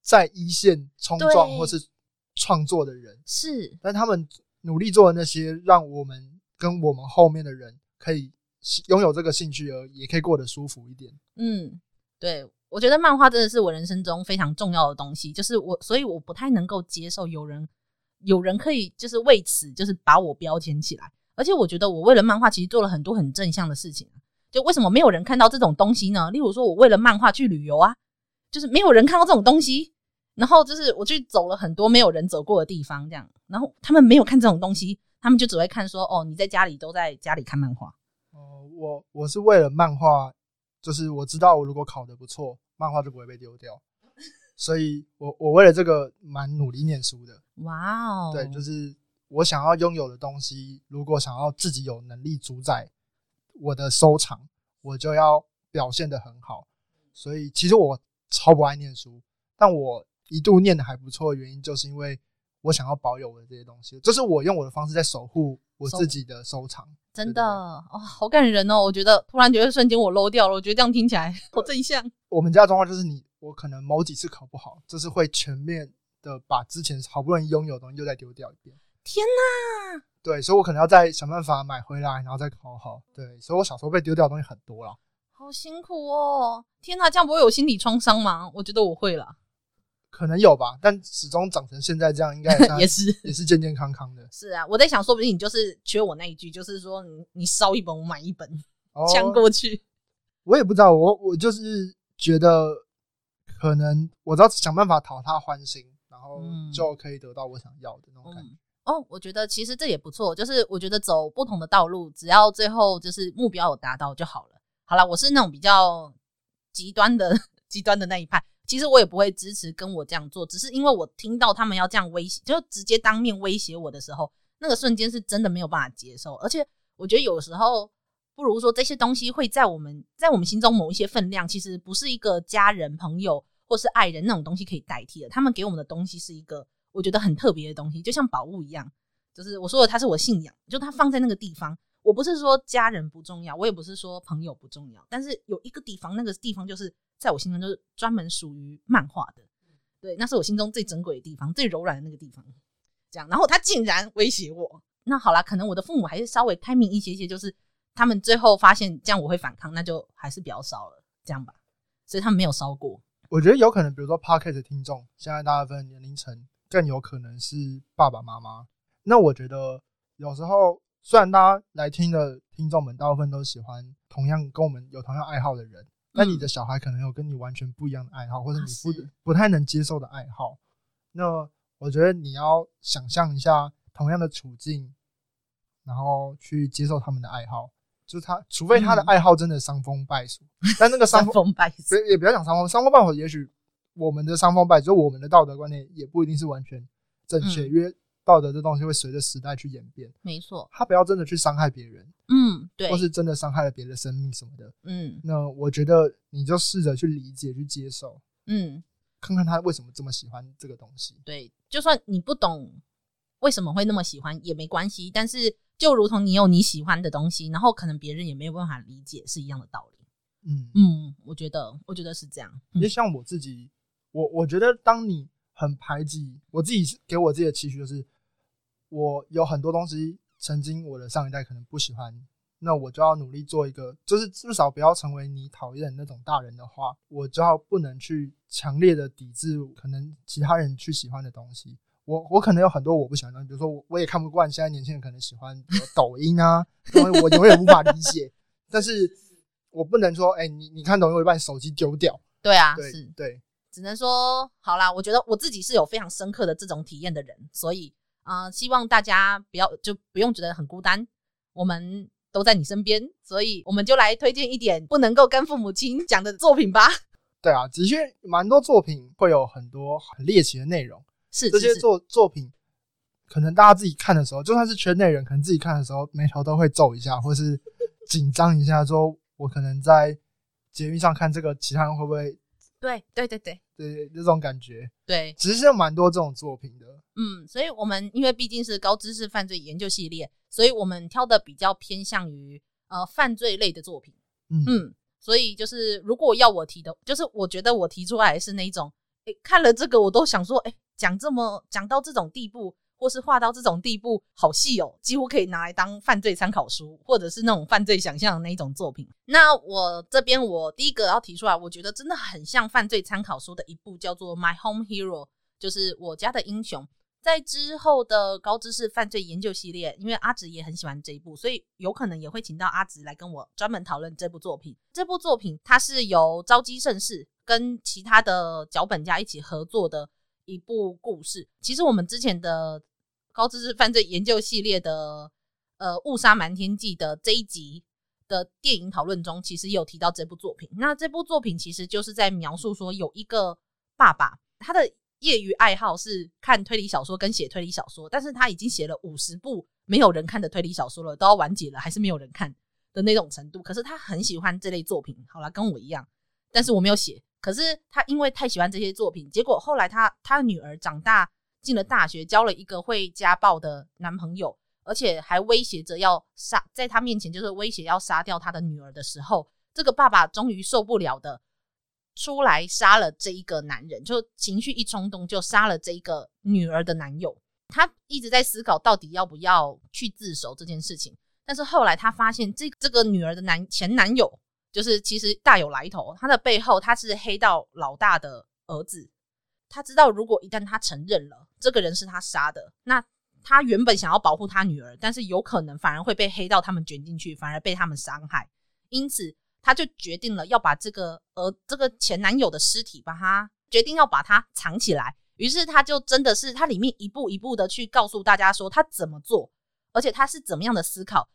在一线冲撞或是创作的人，是，但他们努力做的那些，让我们跟我们后面的人可以拥有这个兴趣，而也可以过得舒服一点。嗯，对，我觉得漫画真的是我人生中非常重要的东西，就是我，所以我不太能够接受有人有人可以就是为此就是把我标签起来，而且我觉得我为了漫画其实做了很多很正向的事情。就为什么没有人看到这种东西呢？例如说，我为了漫画去旅游啊，就是没有人看到这种东西。然后就是我去走了很多没有人走过的地方，这样，然后他们没有看这种东西，他们就只会看说：“哦，你在家里都在家里看漫画。”哦，我我是为了漫画，就是我知道我如果考得不错，漫画就不会被丢掉，所以我我为了这个蛮努力念书的。哇哦，对，就是我想要拥有的东西，如果想要自己有能力主宰。我的收藏，我就要表现的很好，所以其实我超不爱念书，但我一度念的还不错的原因，就是因为我想要保有我的这些东西，这是我用我的方式在守护我自己的收藏。真的哦，好感人哦！我觉得突然觉得瞬间我 low 掉了，我觉得这样听起来 <laughs> 好正向。我们家的状况就是你，我可能某几次考不好，就是会全面的把之前好不容易拥有的东西又再丢掉一遍。天哪！对，所以我可能要再想办法买回来，然后再考好。对，所以我小时候被丢掉的东西很多啦。好辛苦哦！天哪，这样不会有心理创伤吗？我觉得我会啦。可能有吧，但始终长成现在这样，应该也 <laughs> 是也是健健康康的。是啊，我在想，说不定你就是缺我那一句，就是说你你烧一本，我买一本，抢过去。我也不知道，我我就是觉得可能我只要想办法讨他欢心，然后就可以得到我想要的那种感觉。嗯哦，我觉得其实这也不错，就是我觉得走不同的道路，只要最后就是目标有达到就好了。好了，我是那种比较极端的 <laughs> 极端的那一派，其实我也不会支持跟我这样做，只是因为我听到他们要这样威胁，就直接当面威胁我的时候，那个瞬间是真的没有办法接受。而且我觉得有时候不如说这些东西会在我们在我们心中某一些分量，其实不是一个家人、朋友或是爱人那种东西可以代替的。他们给我们的东西是一个。我觉得很特别的东西，就像宝物一样，就是我说的，它是我信仰，就它放在那个地方。我不是说家人不重要，我也不是说朋友不重要，但是有一个地方，那个地方就是在我心中就是专门属于漫画的，对，那是我心中最珍贵的地方，最柔软的那个地方。这样，然后他竟然威胁我，那好啦，可能我的父母还是稍微开明一些些，就是他们最后发现这样我会反抗，那就还是比较烧了，这样吧。所以他们没有烧过。我觉得有可能，比如说 Pocket 听众，现在大部分年龄层。更有可能是爸爸妈妈。那我觉得有时候虽然大家来听的听众们大部分都喜欢同样跟我们有同样爱好的人，但你的小孩可能有跟你完全不一样的爱好，或者你不不太能接受的爱好。那我觉得你要想象一下同样的处境，然后去接受他们的爱好。就是他，除非他的爱好真的伤风败俗，但那个伤风败俗也不要讲伤风，伤风败俗，也许我们的伤风败俗，就我们的道德观念也不一定是完全正确，因为道德这东西会随着时代去演变。没错，他不要真的去伤害别人，嗯，对，或是真的伤害了别的生命什么的，嗯，那我觉得你就试着去理解、去接受，嗯，看看他为什么这么喜欢这个东西。对，就算你不懂为什么会那么喜欢也没关系，但是。就如同你有你喜欢的东西，然后可能别人也没有办法理解，是一样的道理。嗯嗯，我觉得，我觉得是这样。因为像我自己，我我觉得，当你很排挤我自己，给我自己的期许就是，我有很多东西，曾经我的上一代可能不喜欢，那我就要努力做一个，就是至少不要成为你讨厌的那种大人的话，我就要不能去强烈的抵制可能其他人去喜欢的东西。我我可能有很多我不喜欢的东西，比如说我我也看不惯现在年轻人可能喜欢抖音啊，因为我永远无法理解。但是我不能说，哎、欸，你你看抖音，我就把你手机丢掉。对啊，对是，对，只能说好啦。我觉得我自己是有非常深刻的这种体验的人，所以啊、呃，希望大家不要就不用觉得很孤单，我们都在你身边，所以我们就来推荐一点不能够跟父母亲讲的作品吧。<laughs> 对啊，的确蛮多作品会有很多很猎奇的内容。是这些作作品，可能大家自己看的时候，就算是圈内人，可能自己看的时候，眉头都会皱一下，或是紧张一下，说我可能在节目上看这个，其他人会不会？对对对对对，这种感觉。对，其实有蛮多这种作品的。嗯，所以我们因为毕竟是高知识犯罪研究系列，所以我们挑的比较偏向于呃犯罪类的作品。嗯嗯，所以就是如果要我提的，就是我觉得我提出来是那一种，诶，看了这个我都想说，诶。讲这么讲到这种地步，或是画到这种地步，好细哦，几乎可以拿来当犯罪参考书，或者是那种犯罪想象的那一种作品。那我这边我第一个要提出来，我觉得真的很像犯罪参考书的一部，叫做《My Home Hero》，就是我家的英雄。在之后的高知识犯罪研究系列，因为阿直也很喜欢这一部，所以有可能也会请到阿直来跟我专门讨论这部作品。这部作品它是由朝基盛世跟其他的脚本家一起合作的。一部故事，其实我们之前的高知识犯罪研究系列的呃《误杀瞒天记》的这一集的电影讨论中，其实有提到这部作品。那这部作品其实就是在描述说，有一个爸爸，他的业余爱好是看推理小说跟写推理小说，但是他已经写了五十部没有人看的推理小说了，都要完结了，还是没有人看的那种程度。可是他很喜欢这类作品，好啦，跟我一样，但是我没有写。可是他因为太喜欢这些作品，结果后来他他女儿长大进了大学，交了一个会家暴的男朋友，而且还威胁着要杀，在他面前就是威胁要杀掉他的女儿的时候，这个爸爸终于受不了的出来杀了这一个男人，就情绪一冲动就杀了这一个女儿的男友。他一直在思考到底要不要去自首这件事情，但是后来他发现这这个女儿的男前男友。就是其实大有来头，他的背后他是黑道老大的儿子，他知道如果一旦他承认了这个人是他杀的，那他原本想要保护他女儿，但是有可能反而会被黑道他们卷进去，反而被他们伤害，因此他就决定了要把这个呃这个前男友的尸体把他决定要把他藏起来，于是他就真的是他里面一步一步的去告诉大家说他怎么做，而且他是怎么样的思考。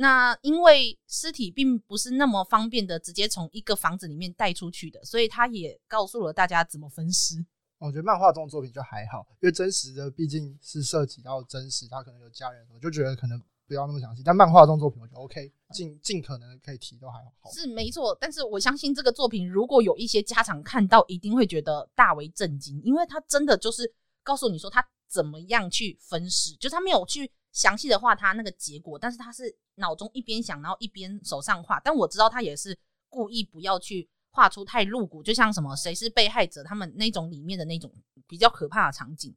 那因为尸体并不是那么方便的直接从一个房子里面带出去的，所以他也告诉了大家怎么分尸。我觉得漫画这种作品就还好，因为真实的毕竟是涉及到真实，他可能有家人，我就觉得可能不要那么详细。但漫画这种作品，我觉得 OK，尽尽可能可以提都还好。是没错，但是我相信这个作品如果有一些家长看到，一定会觉得大为震惊，因为他真的就是告诉你说他怎么样去分尸，就是他没有去详细的画他那个结果，但是他是。脑中一边想，然后一边手上画，但我知道他也是故意不要去画出太露骨，就像什么谁是被害者，他们那种里面的那种比较可怕的场景。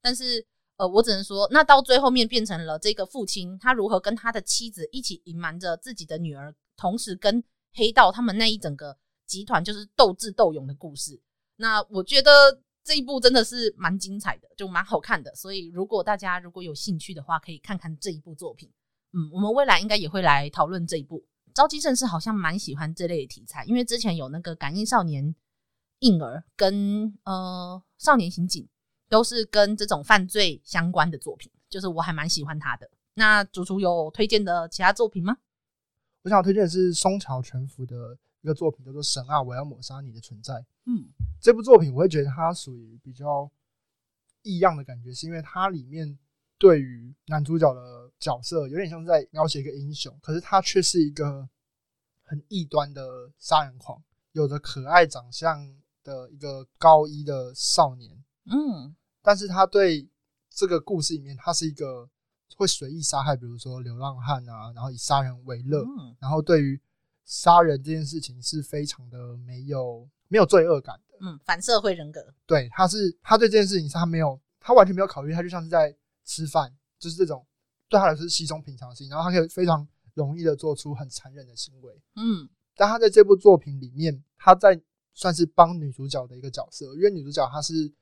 但是，呃，我只能说，那到最后面变成了这个父亲他如何跟他的妻子一起隐瞒着自己的女儿，同时跟黑道他们那一整个集团就是斗智斗勇的故事。那我觉得这一部真的是蛮精彩的，就蛮好看的。所以，如果大家如果有兴趣的话，可以看看这一部作品。嗯，我们未来应该也会来讨论这一部。召姬圣士好像蛮喜欢这类的题材，因为之前有那个《感应少年印儿》跟呃《少年刑警》，都是跟这种犯罪相关的作品，就是我还蛮喜欢他的。那主厨有推荐的其他作品吗？我想推荐的是松桥全福的一个作品，叫做《神啊，我要抹杀你的存在》。嗯，这部作品我会觉得它属于比较异样的感觉，是因为它里面对于男主角的角色有点像是在描写一个英雄，可是他却是一个很异端的杀人狂，有着可爱长相的一个高一的少年。嗯，但是他对这个故事里面，他是一个。会随意杀害，比如说流浪汉啊，然后以杀人为乐，嗯、然后对于杀人这件事情是非常的没有没有罪恶感的，嗯，反社会人格，对，他是他对这件事情是他没有，他完全没有考虑，他就像是在吃饭，就是这种对他来说是稀松平常的事情，然后他可以非常容易的做出很残忍的行为，嗯，但他在这部作品里面，他在算是帮女主角的一个角色，因为女主角她是。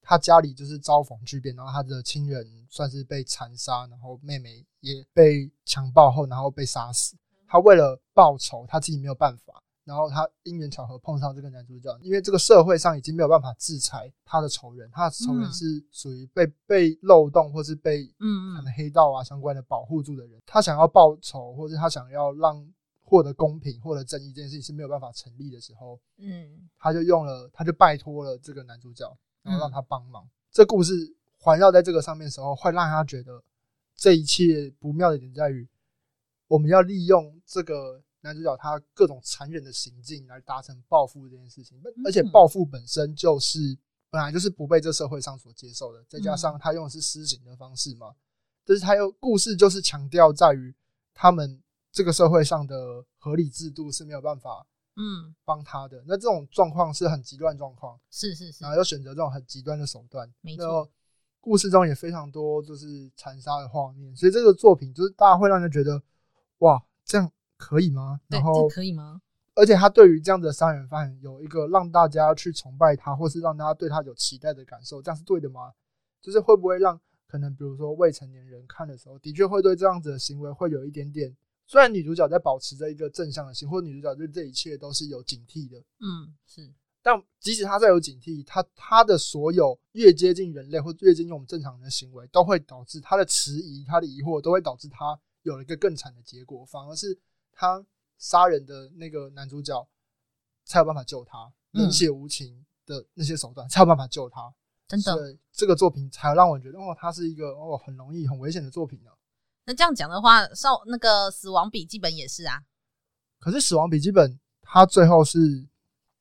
她家里就是遭逢巨变，然后她的亲人算是被残杀，然后妹妹也被强暴后，然后被杀死。她为了报仇，她自己没有办法，然后他因缘巧合碰上这个男主角，因为这个社会上已经没有办法制裁他的仇人，他的仇人是属于被被漏洞或是被嗯可能黑道啊相关的保护住的人。他想要报仇，或者他想要让获得公平、获得正义这件事情是没有办法成立的时候，嗯，他就用了，他就拜托了这个男主角。然后让他帮忙。嗯、这故事环绕在这个上面的时候，会让他觉得这一切不妙的点在于，我们要利用这个男主角他各种残忍的行径来达成报复这件事情。而且报复本身就是本来就是不被这社会上所接受的，再加上他用的是私刑的方式嘛，但是他又故事就是强调在于他们这个社会上的合理制度是没有办法。嗯，帮他的那这种状况是很极端状况，是是是，然后又选择这种很极端的手段，没错。故事中也非常多就是残杀的画面，所以这个作品就是大家会让人觉得，哇，这样可以吗？然后可以吗？而且他对于这样的杀人犯有一个让大家去崇拜他，或是让大家对他有期待的感受，这样是对的吗？就是会不会让可能比如说未成年人看的时候，的确会对这样子的行为会有一点点。虽然女主角在保持着一个正向的心，或者女主角对这一切都是有警惕的，嗯，是。但即使她再有警惕，她她的所有越接近人类或越接近我们正常人的行为，都会导致她的迟疑、她的疑惑，都会导致她有了一个更惨的结果。反而是她杀人的那个男主角才有办法救他，冷血无情的那些手段才有办法救他。真的，所以这个作品才让我觉得，哦，它是一个哦很容易、很危险的作品呢。那这样讲的话，少那个死亡笔记本也是啊。可是死亡笔记本它最后是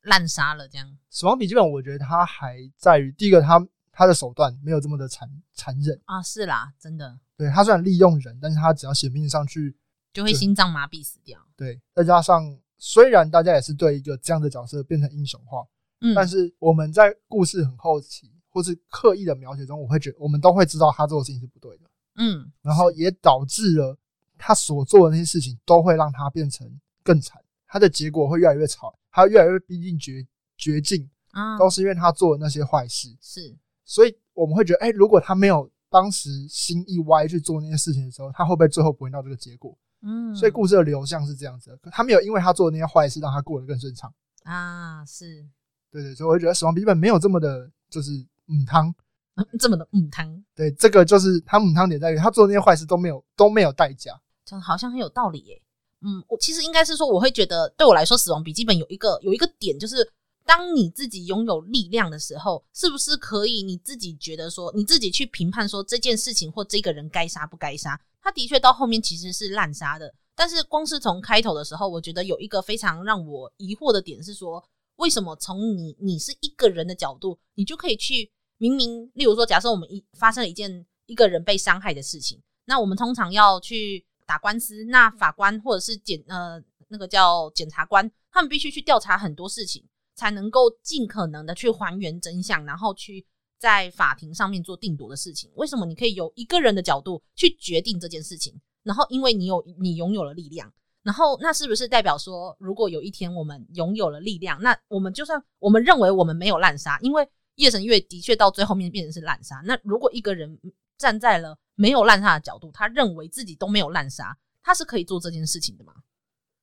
滥杀了，这样。死亡笔记本，我觉得它还在于第一个，它它的手段没有这么的残残忍啊。是啦，真的。对，它虽然利用人，但是它只要写命上去，就会心脏麻痹死掉。对，再加上虽然大家也是对一个这样的角色变成英雄化，嗯，但是我们在故事很后期或是刻意的描写中，我会觉得我们都会知道他做的事情是不对的。嗯，然后也导致了他所做的那些事情都会让他变成更惨，他的结果会越来越惨，他越来越逼近绝绝境啊，都是因为他做的那些坏事。是，所以我们会觉得，哎，如果他没有当时心一歪去做那些事情的时候，他会不会最后不会到这个结果？嗯，所以故事的流向是这样子的，他没有因为他做的那些坏事让他过得更顺畅啊。是，对对，所以我会觉得死亡笔记本没有这么的，就是嗯汤。<laughs> 这么的嗯汤，对，这个就是他母汤点在于他做的那些坏事都没有都没有代价，这好像很有道理耶。嗯，我其实应该是说，我会觉得对我来说，死亡笔记本有一个有一个点，就是当你自己拥有力量的时候，是不是可以你自己觉得说，你自己去评判说这件事情或这个人该杀不该杀？他的确到后面其实是滥杀的，但是光是从开头的时候，我觉得有一个非常让我疑惑的点是说，为什么从你你是一个人的角度，你就可以去。明明，例如说，假设我们一发生了一件一个人被伤害的事情，那我们通常要去打官司，那法官或者是检呃那个叫检察官，他们必须去调查很多事情，才能够尽可能的去还原真相，然后去在法庭上面做定夺的事情。为什么你可以由一个人的角度去决定这件事情？然后因为你有你拥有了力量，然后那是不是代表说，如果有一天我们拥有了力量，那我们就算我们认为我们没有滥杀，因为。夜神月的确到最后面变成是滥杀。那如果一个人站在了没有滥杀的角度，他认为自己都没有滥杀，他是可以做这件事情的吗？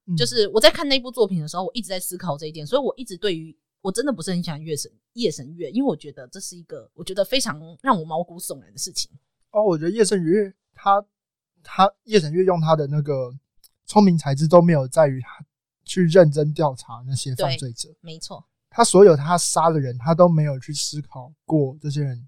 嗯、就是我在看那部作品的时候，我一直在思考这一点，所以我一直对于我真的不是很喜欢月神夜神月，因为我觉得这是一个我觉得非常让我毛骨悚然的事情。哦，我觉得夜神月他他夜神月用他的那个聪明才智都没有在于他去认真调查那些犯罪者，没错，他所有他杀的人，他都没有去思考过这些人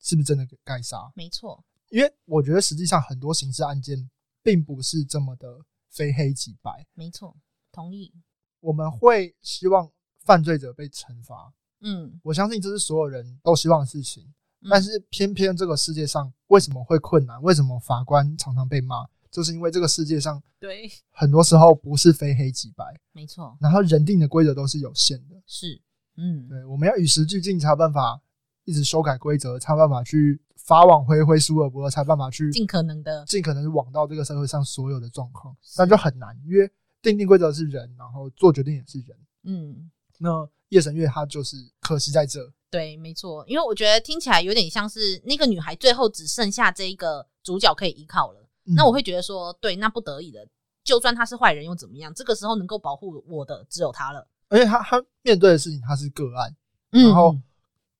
是不是真的该杀，没错，因为我觉得实际上很多刑事案件并不是这么的。非黑即白，没错，同意。我们会希望犯罪者被惩罚，嗯，我相信这是所有人都希望的事情。嗯、但是偏偏这个世界上为什么会困难？为什么法官常常被骂？就是因为这个世界上对很多时候不是非黑即白，没错。然后人定的规则都是有限的，是，嗯，对，我们要与时俱进，才有办法一直修改规则，才有办法去。法网恢恢，疏而不漏，才办法去尽可能的尽可能是网到这个社会上所有的状况，那就很难，因为定定规则是人，然后做决定也是人。嗯，那夜神月他就是可惜在这。对，没错，因为我觉得听起来有点像是那个女孩最后只剩下这一个主角可以依靠了。嗯、那我会觉得说，对，那不得已的，就算他是坏人又怎么样？这个时候能够保护我的只有他了。而且他他面对的事情他是个案，然后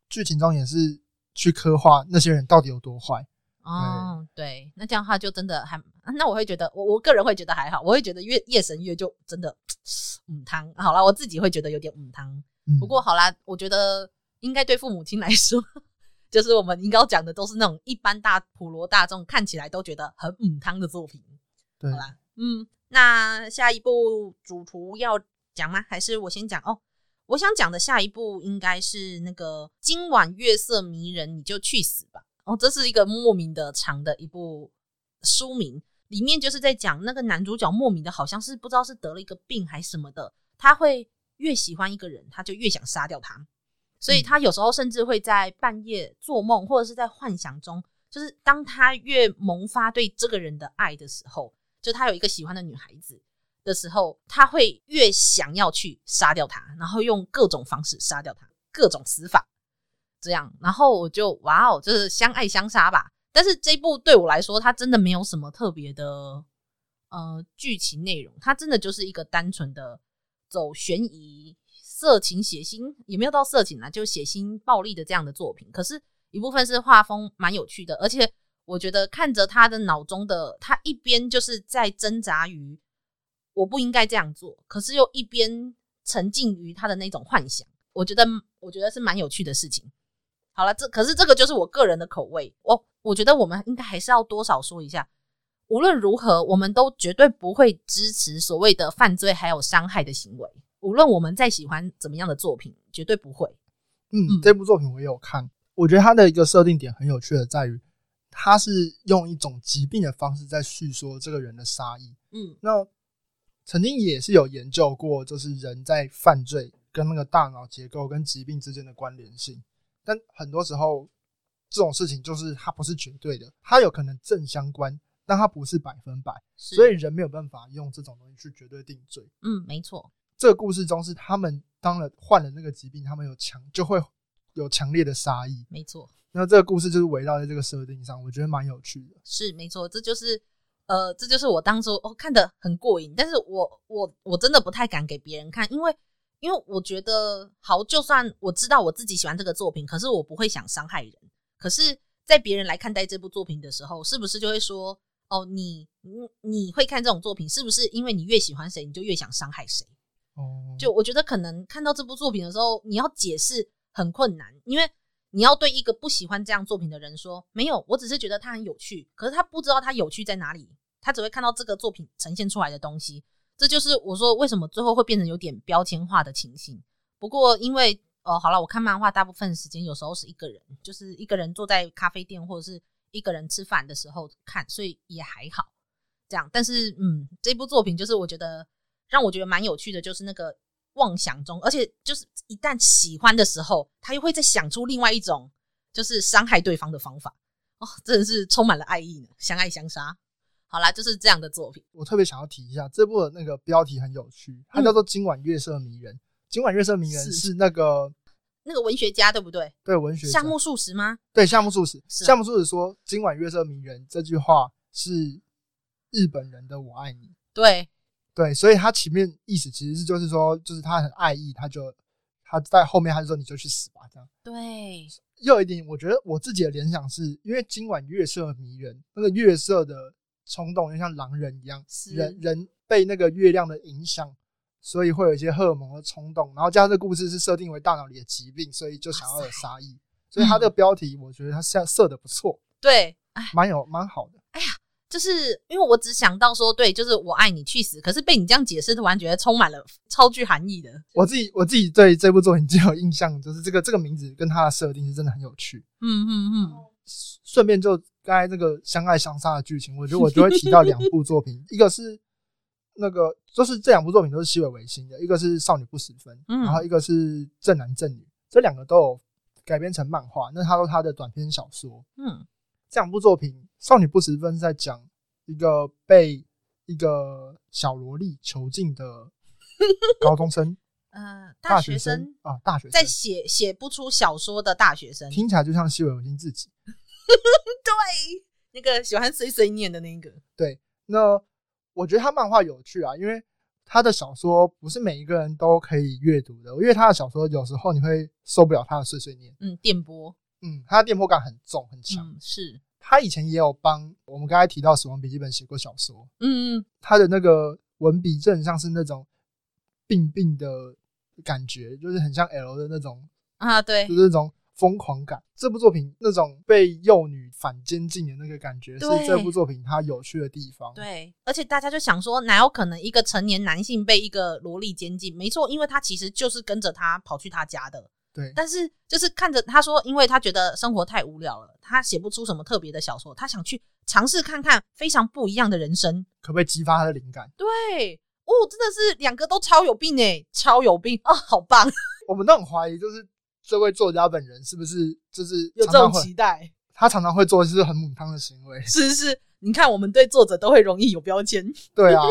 剧情中也是。去刻画那些人到底有多坏哦，对，那这样的话就真的还，那我会觉得，我我个人会觉得还好，我会觉得夜夜神月就真的母汤好了，我自己会觉得有点母汤。不过好啦，我觉得应该对父母亲来说，<laughs> 就是我们应该讲的都是那种一般大普罗大众看起来都觉得很母汤的作品。对，好啦，嗯，那下一部主厨要讲吗？还是我先讲哦？我想讲的下一部应该是那个今晚月色迷人，你就去死吧！哦，这是一个莫名的长的一部书名，里面就是在讲那个男主角莫名的，好像是不知道是得了一个病还是什么的，他会越喜欢一个人，他就越想杀掉他，所以他有时候甚至会在半夜做梦，或者是在幻想中，就是当他越萌发对这个人的爱的时候，就他有一个喜欢的女孩子。的时候，他会越想要去杀掉他，然后用各种方式杀掉他，各种死法，这样，然后我就哇哦，就是相爱相杀吧。但是这一部对我来说，它真的没有什么特别的呃剧情内容，它真的就是一个单纯的走悬疑、色情、血腥，也没有到色情啊，就血腥、暴力的这样的作品。可是，一部分是画风蛮有趣的，而且我觉得看着他的脑中的他一边就是在挣扎于。我不应该这样做，可是又一边沉浸于他的那种幻想，我觉得我觉得是蛮有趣的事情。好了，这可是这个就是我个人的口味。我我觉得我们应该还是要多少说一下，无论如何，我们都绝对不会支持所谓的犯罪还有伤害的行为。无论我们再喜欢怎么样的作品，绝对不会。嗯，这部作品我也有看，我觉得它的一个设定点很有趣的在于，它是用一种疾病的方式在叙说这个人的杀意。嗯，那。曾经也是有研究过，就是人在犯罪跟那个大脑结构跟疾病之间的关联性，但很多时候这种事情就是它不是绝对的，它有可能正相关，但它不是百分百，所以人没有办法用这种东西去绝对定罪。嗯，没错。这个故事中是他们当了患了那个疾病，他们有强就会有强烈的杀意。没错。那这个故事就是围绕在这个设定上，我觉得蛮有趣的。是，没错，这就是。呃，这就是我当初哦看得很过瘾，但是我我我真的不太敢给别人看，因为因为我觉得好，就算我知道我自己喜欢这个作品，可是我不会想伤害人。可是，在别人来看待这部作品的时候，是不是就会说哦，你你你会看这种作品，是不是因为你越喜欢谁，你就越想伤害谁？哦，就我觉得可能看到这部作品的时候，你要解释很困难，因为。你要对一个不喜欢这样作品的人说，没有，我只是觉得它很有趣，可是他不知道他有趣在哪里，他只会看到这个作品呈现出来的东西。这就是我说为什么最后会变成有点标签化的情形。不过因为哦，好了，我看漫画大部分时间有时候是一个人，就是一个人坐在咖啡店或者是一个人吃饭的时候看，所以也还好这样。但是嗯，这部作品就是我觉得让我觉得蛮有趣的，就是那个。妄想中，而且就是一旦喜欢的时候，他又会再想出另外一种，就是伤害对方的方法。哦，真的是充满了爱意呢，相爱相杀。好啦，就是这样的作品。我特别想要提一下，这部的那个标题很有趣，它叫做《今晚月色迷人》。嗯，今晚月色迷人是那个那个文学家对不对？对，文学家夏目漱石吗？对，夏目漱石。是夏目漱石说：“今晚月色迷人。”这句话是日本人的“我爱你”。对对，所以他前面意思其实是就是说，就是他很爱意，他就他在后面他就说：“你就去死吧。”这样。对。又有一点，我觉得我自己的联想是因为今晚月色迷人，那个月色的冲动就像狼人一样，人人被那个月亮的影响。所以会有一些荷尔蒙的冲动，然后加上这个故事是设定为大脑里的疾病，所以就想要有杀意。所以它这个标题，我觉得它现在设的不错，对，蛮有蛮好的。哎呀，就是因为我只想到说，对，就是我爱你去死。可是被你这样解释，突然觉得充满了超具含义的。我自己我自己对这部作品最有印象，就是这个这个名字跟它的设定是真的很有趣。嗯嗯嗯。顺便就刚才这个相爱相杀的剧情，我觉得我就会提到两部作品，<laughs> 一个是。那个就是这两部作品都是西尾维新的，一个是《少女不十分》，嗯，然后一个是《正男正女》，这两个都有改编成漫画。那他说他的短篇小说，嗯，这两部作品，《少女不十分》是在讲一个被一个小萝莉囚禁的 <laughs> 高中生，呃，大学生，啊，大学生在写写不出小说的大学生，听起来就像西尾维新自己，<laughs> 对，那个喜欢碎碎念的那个，对，那。我觉得他漫画有趣啊，因为他的小说不是每一个人都可以阅读的，因为他的小说有时候你会受不了他的碎碎念，嗯，电波，嗯，他的电波感很重很强，嗯，是。他以前也有帮我们刚才提到《死亡笔记本》写过小说，嗯，他的那个文笔就很像是那种病病的感觉，就是很像 L 的那种啊，对，就是那种。疯狂感，这部作品那种被幼女反监禁的那个感觉，是这部作品它有趣的地方。对，而且大家就想说，哪有可能一个成年男性被一个萝莉监禁？没错，因为他其实就是跟着他跑去他家的。对，但是就是看着他说，因为他觉得生活太无聊了，他写不出什么特别的小说，他想去尝试看看非常不一样的人生，可不可以激发他的灵感？对，哦，真的是两个都超有病诶，超有病哦，好棒！我们都很怀疑，就是。这位作家本人是不是就是有这种期待？他常常会做一些很母汤的行为。是是，你看我们对作者都会容易有标签。对啊，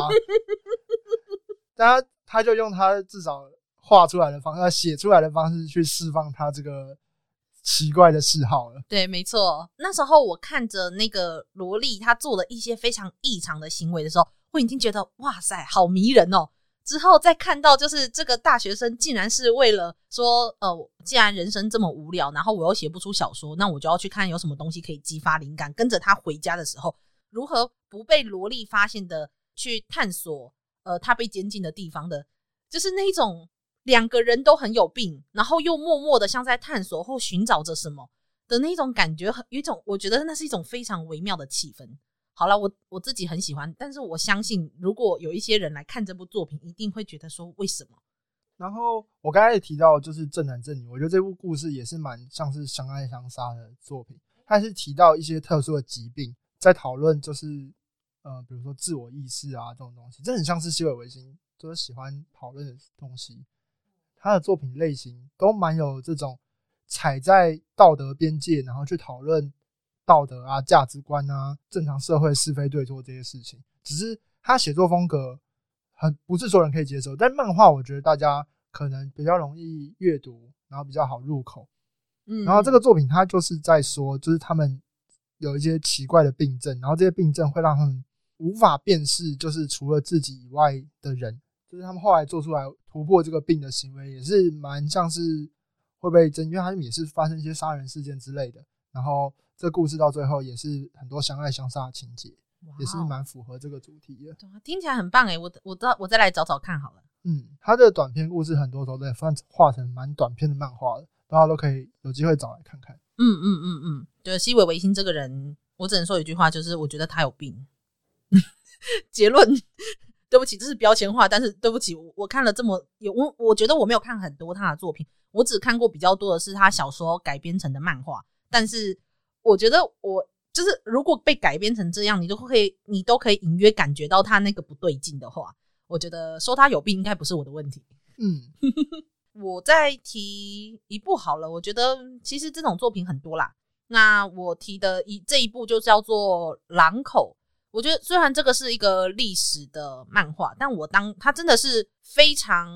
<laughs> 他他就用他至少画出来的方式、写出来的方式去释放他这个奇怪的嗜好了。对，没错。那时候我看着那个萝莉，她做了一些非常异常的行为的时候，我已经觉得哇塞，好迷人哦。之后再看到，就是这个大学生竟然是为了说，呃，既然人生这么无聊，然后我又写不出小说，那我就要去看有什么东西可以激发灵感。跟着他回家的时候，如何不被萝莉发现的去探索，呃，他被监禁的地方的，就是那一种两个人都很有病，然后又默默的像在探索或寻找着什么的那种感觉，很有一种我觉得那是一种非常微妙的气氛。好了，我我自己很喜欢，但是我相信，如果有一些人来看这部作品，一定会觉得说为什么？然后我刚才也提到，就是正男正女，我觉得这部故事也是蛮像是相爱相杀的作品。它是提到一些特殊的疾病，在讨论就是呃，比如说自我意识啊这种东西，这很像是西尾维新就是喜欢讨论的东西。他的作品类型都蛮有这种踩在道德边界，然后去讨论。道德啊，价值观啊，正常社会是非对错这些事情，只是他写作风格很不是所有人可以接受。但漫画我觉得大家可能比较容易阅读，然后比较好入口。嗯，然后这个作品它就是在说，就是他们有一些奇怪的病症，然后这些病症会让他们无法辨识，就是除了自己以外的人。就是他们后来做出来突破这个病的行为，也是蛮像是会被针，因为他们也是发生一些杀人事件之类的，然后。这故事到最后也是很多相爱相杀的情节，也是蛮符合这个主题的。听起来很棒诶，我我到我再来找找看好了。嗯，他的短篇故事很多都在画画成蛮短篇的漫画的，大家都可以有机会找来看看。嗯嗯嗯嗯，对，西尾维新这个人，我只能说一句话，就是我觉得他有病。<laughs> 结论，对不起，这是标签化，但是对不起，我我看了这么有我，我觉得我没有看很多他的作品，我只看过比较多的是他小说改编成的漫画，但是。我觉得我就是，如果被改编成这样，你都可以，你都可以隐约感觉到他那个不对劲的话，我觉得说他有病应该不是我的问题。嗯，<laughs> 我再提一部好了，我觉得其实这种作品很多啦。那我提的一这一部就叫做《狼口》。我觉得虽然这个是一个历史的漫画，但我当它真的是非常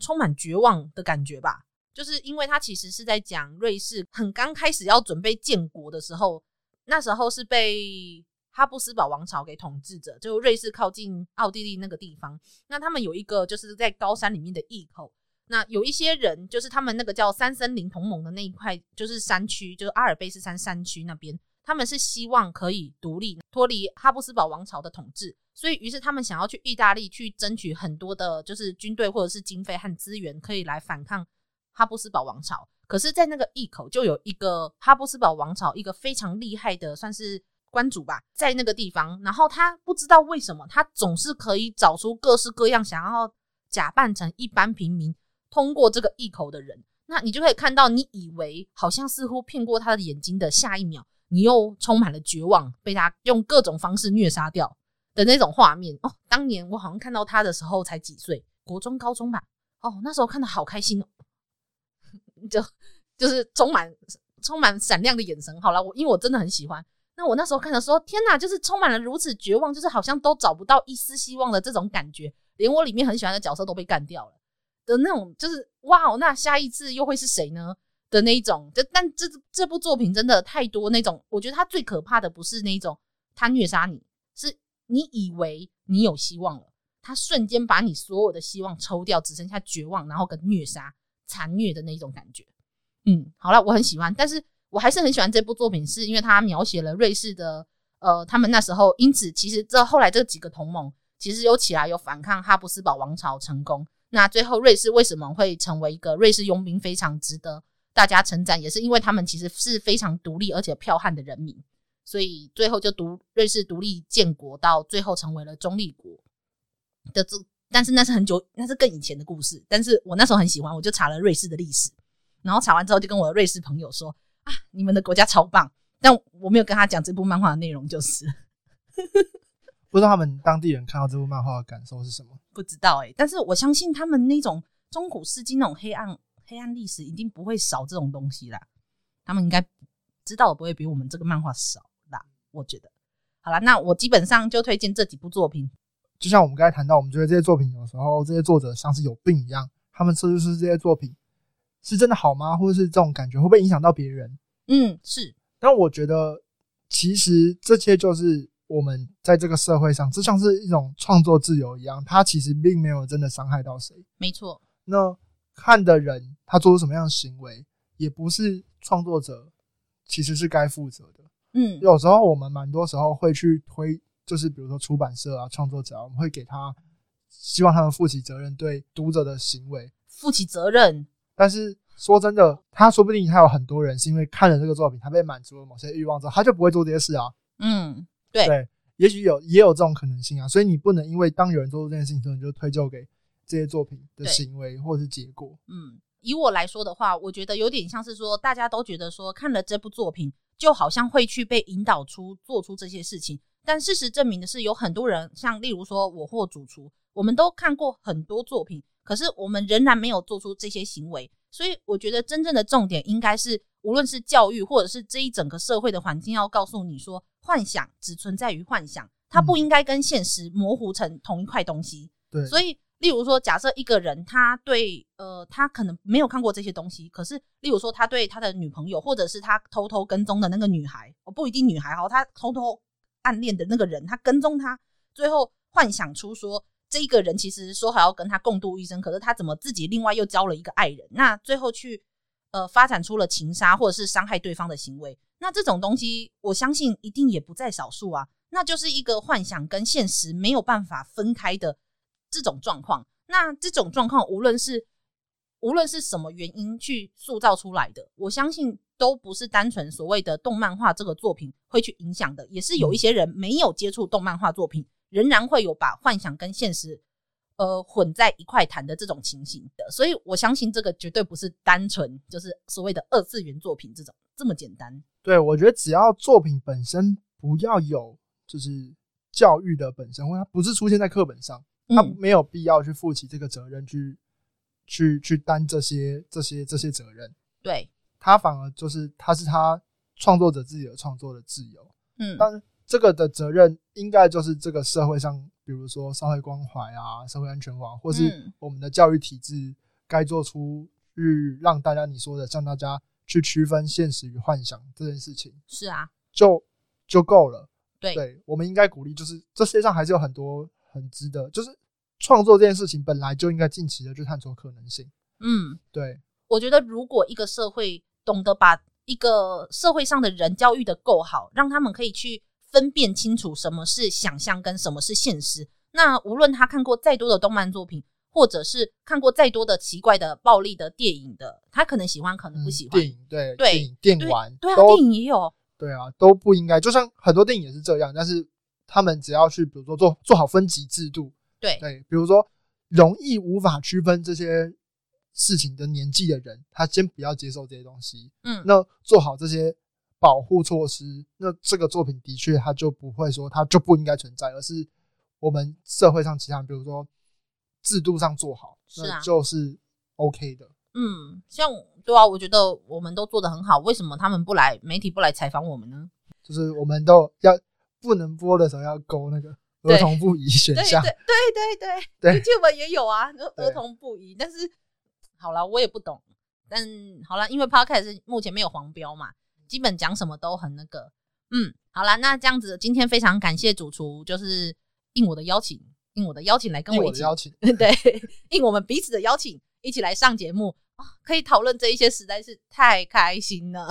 充满绝望的感觉吧。就是因为他其实是在讲瑞士很刚开始要准备建国的时候，那时候是被哈布斯堡王朝给统治着，就瑞士靠近奥地利那个地方。那他们有一个就是在高山里面的隘口，那有一些人就是他们那个叫三森林同盟的那一块，就是山区，就是阿尔卑斯山山区那边。他们是希望可以独立脱离哈布斯堡王朝的统治，所以于是他们想要去意大利去争取很多的，就是军队或者是经费和资源，可以来反抗哈布斯堡王朝。可是，在那个隘口就有一个哈布斯堡王朝一个非常厉害的，算是官主吧，在那个地方。然后他不知道为什么，他总是可以找出各式各样想要假扮成一般平民通过这个隘口的人。那你就可以看到，你以为好像似乎骗过他的眼睛的下一秒。你又充满了绝望，被他用各种方式虐杀掉的那种画面哦。当年我好像看到他的时候才几岁，国中、高中吧。哦，那时候看得好开心哦，就就是充满充满闪亮的眼神。好了，我因为我真的很喜欢。那我那时候看的时候，天哪，就是充满了如此绝望，就是好像都找不到一丝希望的这种感觉，连我里面很喜欢的角色都被干掉了的那种，就是哇哦，那下一次又会是谁呢？的那一种，就但这这部作品真的太多那种，我觉得它最可怕的不是那种他虐杀你，是你以为你有希望了，他瞬间把你所有的希望抽掉，只剩下绝望，然后跟虐杀、残虐的那种感觉。嗯，好了，我很喜欢，但是我还是很喜欢这部作品，是因为它描写了瑞士的呃，他们那时候，因此其实这后来这几个同盟其实有起来有反抗哈布斯堡王朝成功，那最后瑞士为什么会成为一个瑞士佣兵，非常值得。大家称赞也是因为他们其实是非常独立而且剽悍的人民，所以最后就独瑞士独立建国，到最后成为了中立国的这，但是那是很久，那是更以前的故事。但是我那时候很喜欢，我就查了瑞士的历史，然后查完之后就跟我的瑞士朋友说啊，你们的国家超棒，但我没有跟他讲这部漫画的内容，就是 <laughs> 不知道他们当地人看到这部漫画的感受是什么？不知道哎、欸，但是我相信他们那种中古世纪那种黑暗。黑暗历史一定不会少这种东西啦，他们应该知道的不会比我们这个漫画少啦。我觉得，好了，那我基本上就推荐这几部作品。就像我们刚才谈到，我们觉得这些作品有时候这些作者像是有病一样，他们说就是这些作品是真的好吗？或者是这种感觉会不会影响到别人？嗯，是。但我觉得其实这些就是我们在这个社会上，就像是一种创作自由一样，它其实并没有真的伤害到谁。没错。那。看的人他做出什么样的行为，也不是创作者其实是该负责的。嗯，有时候我们蛮多时候会去推，就是比如说出版社啊、创作者啊，我们会给他希望他们负起责任，对读者的行为负起责任。但是说真的，他说不定他有很多人是因为看了这个作品，他被满足了某些欲望之后，他就不会做这些事啊。嗯，对对，也许有也有这种可能性啊。所以你不能因为当有人做出这件事情之后，你就推就给。这些作品的行为或者是结果，嗯，以我来说的话，我觉得有点像是说，大家都觉得说看了这部作品，就好像会去被引导出做出这些事情。但事实证明的是，有很多人，像例如说我或主厨，我们都看过很多作品，可是我们仍然没有做出这些行为。所以，我觉得真正的重点应该是，无论是教育，或者是这一整个社会的环境，要告诉你说，幻想只存在于幻想，它不应该跟现实模糊成同一块东西。对，所以。例如说，假设一个人他对呃，他可能没有看过这些东西，可是例如说，他对他的女朋友，或者是他偷偷跟踪的那个女孩，哦，不一定女孩哈，他偷偷暗恋的那个人，他跟踪他，最后幻想出说，这一个人其实说好要跟他共度一生，可是他怎么自己另外又交了一个爱人，那最后去呃发展出了情杀或者是伤害对方的行为，那这种东西我相信一定也不在少数啊，那就是一个幻想跟现实没有办法分开的。这种状况，那这种状况，无论是无论是什么原因去塑造出来的，我相信都不是单纯所谓的动漫画这个作品会去影响的，也是有一些人没有接触动漫画作品，仍然会有把幻想跟现实呃混在一块谈的这种情形的，所以我相信这个绝对不是单纯就是所谓的二次元作品这种这么简单。对，我觉得只要作品本身不要有就是教育的本身，或它不是出现在课本上。它没有必要去负起这个责任，去去去担这些这些这些责任。对，他反而就是他是他创作者自己的创作的自由。嗯，但这个的责任应该就是这个社会上，比如说社会关怀啊、社会安全网，或是我们的教育体制该做出去让大家你说的，让大家去区分现实与幻想这件事情。是啊，就就够了。对，对，我们应该鼓励，就是这世界上还是有很多很值得，就是创作这件事情本来就应该尽情的去探索可能性。嗯，对，我觉得如果一个社会懂得把一个社会上的人教育的够好，让他们可以去分辨清楚什么是想象跟什么是现实，那无论他看过再多的动漫作品，或者是看过再多的奇怪的暴力的电影的，他可能喜欢，可能不喜欢。嗯、电影对对电影电玩对，对啊，电影也有。对啊，都不应该。就像很多电影也是这样，但是他们只要去，比如说做做好分级制度，对对，比如说容易无法区分这些事情的年纪的人，他先不要接受这些东西。嗯，那做好这些保护措施，那这个作品的确他就不会说他就不应该存在，而是我们社会上其他，比如说制度上做好，是啊，那就是 OK 的。嗯，像对啊，我觉得我们都做得很好，为什么他们不来媒体不来采访我们呢？就是我们都要不能播的时候要勾那个儿童不宜选项，对对对 <laughs> 对对，YouTube 也有啊，儿童不宜。但是好了，我也不懂，但好了，因为 Podcast 目前没有黄标嘛，基本讲什么都很那个。嗯，好了，那这样子，今天非常感谢主厨，就是应我的邀请，应我的邀请来跟我一起，邀请 <laughs> 对，应我们彼此的邀请。一起来上节目啊，可以讨论这一些，实在是太开心了。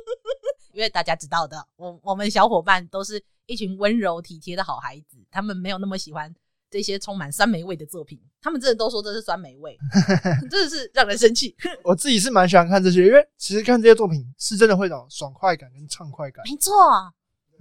<laughs> 因为大家知道的，我我们小伙伴都是一群温柔体贴的好孩子，他们没有那么喜欢这些充满酸梅味的作品。他们真的都说这是酸梅味，<laughs> 真的是让人生气。我自己是蛮喜欢看这些，因为其实看这些作品是真的会有爽快感跟畅快感。没错，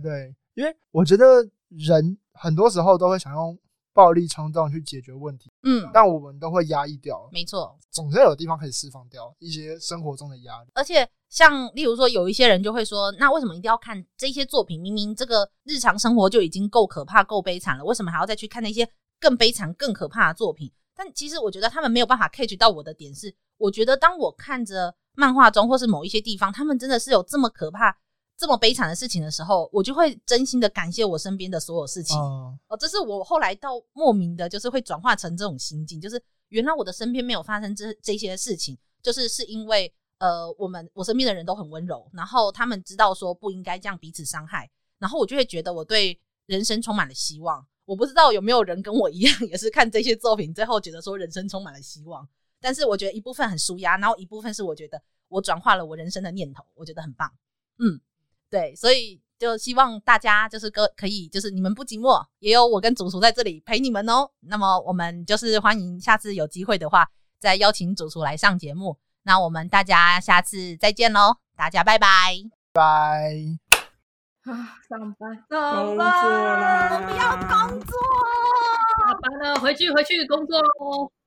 对，因为我觉得人很多时候都会想用。暴力冲动去解决问题，嗯，但我们都会压抑掉，没错，总是有地方可以释放掉一些生活中的压力。而且，像例如说，有一些人就会说，那为什么一定要看这些作品？明明这个日常生活就已经够可怕、够悲惨了，为什么还要再去看那些更悲惨、更可怕的作品？但其实我觉得他们没有办法 catch 到我的点是，我觉得当我看着漫画中或是某一些地方，他们真的是有这么可怕。这么悲惨的事情的时候，我就会真心的感谢我身边的所有事情。哦，这是我后来到莫名的，就是会转化成这种心境，就是原来我的身边没有发生这这些事情，就是是因为呃，我们我身边的人都很温柔，然后他们知道说不应该这样彼此伤害，然后我就会觉得我对人生充满了希望。我不知道有没有人跟我一样，也是看这些作品，最后觉得说人生充满了希望。但是我觉得一部分很舒压，然后一部分是我觉得我转化了我人生的念头，我觉得很棒。嗯。对，所以就希望大家就是可可以，就是你们不寂寞，也有我跟主厨在这里陪你们哦。那么我们就是欢迎下次有机会的话，再邀请主厨来上节目。那我们大家下次再见喽，大家拜拜拜。啊，上班，上班，我们要工作，下班了，回去回去工作喽。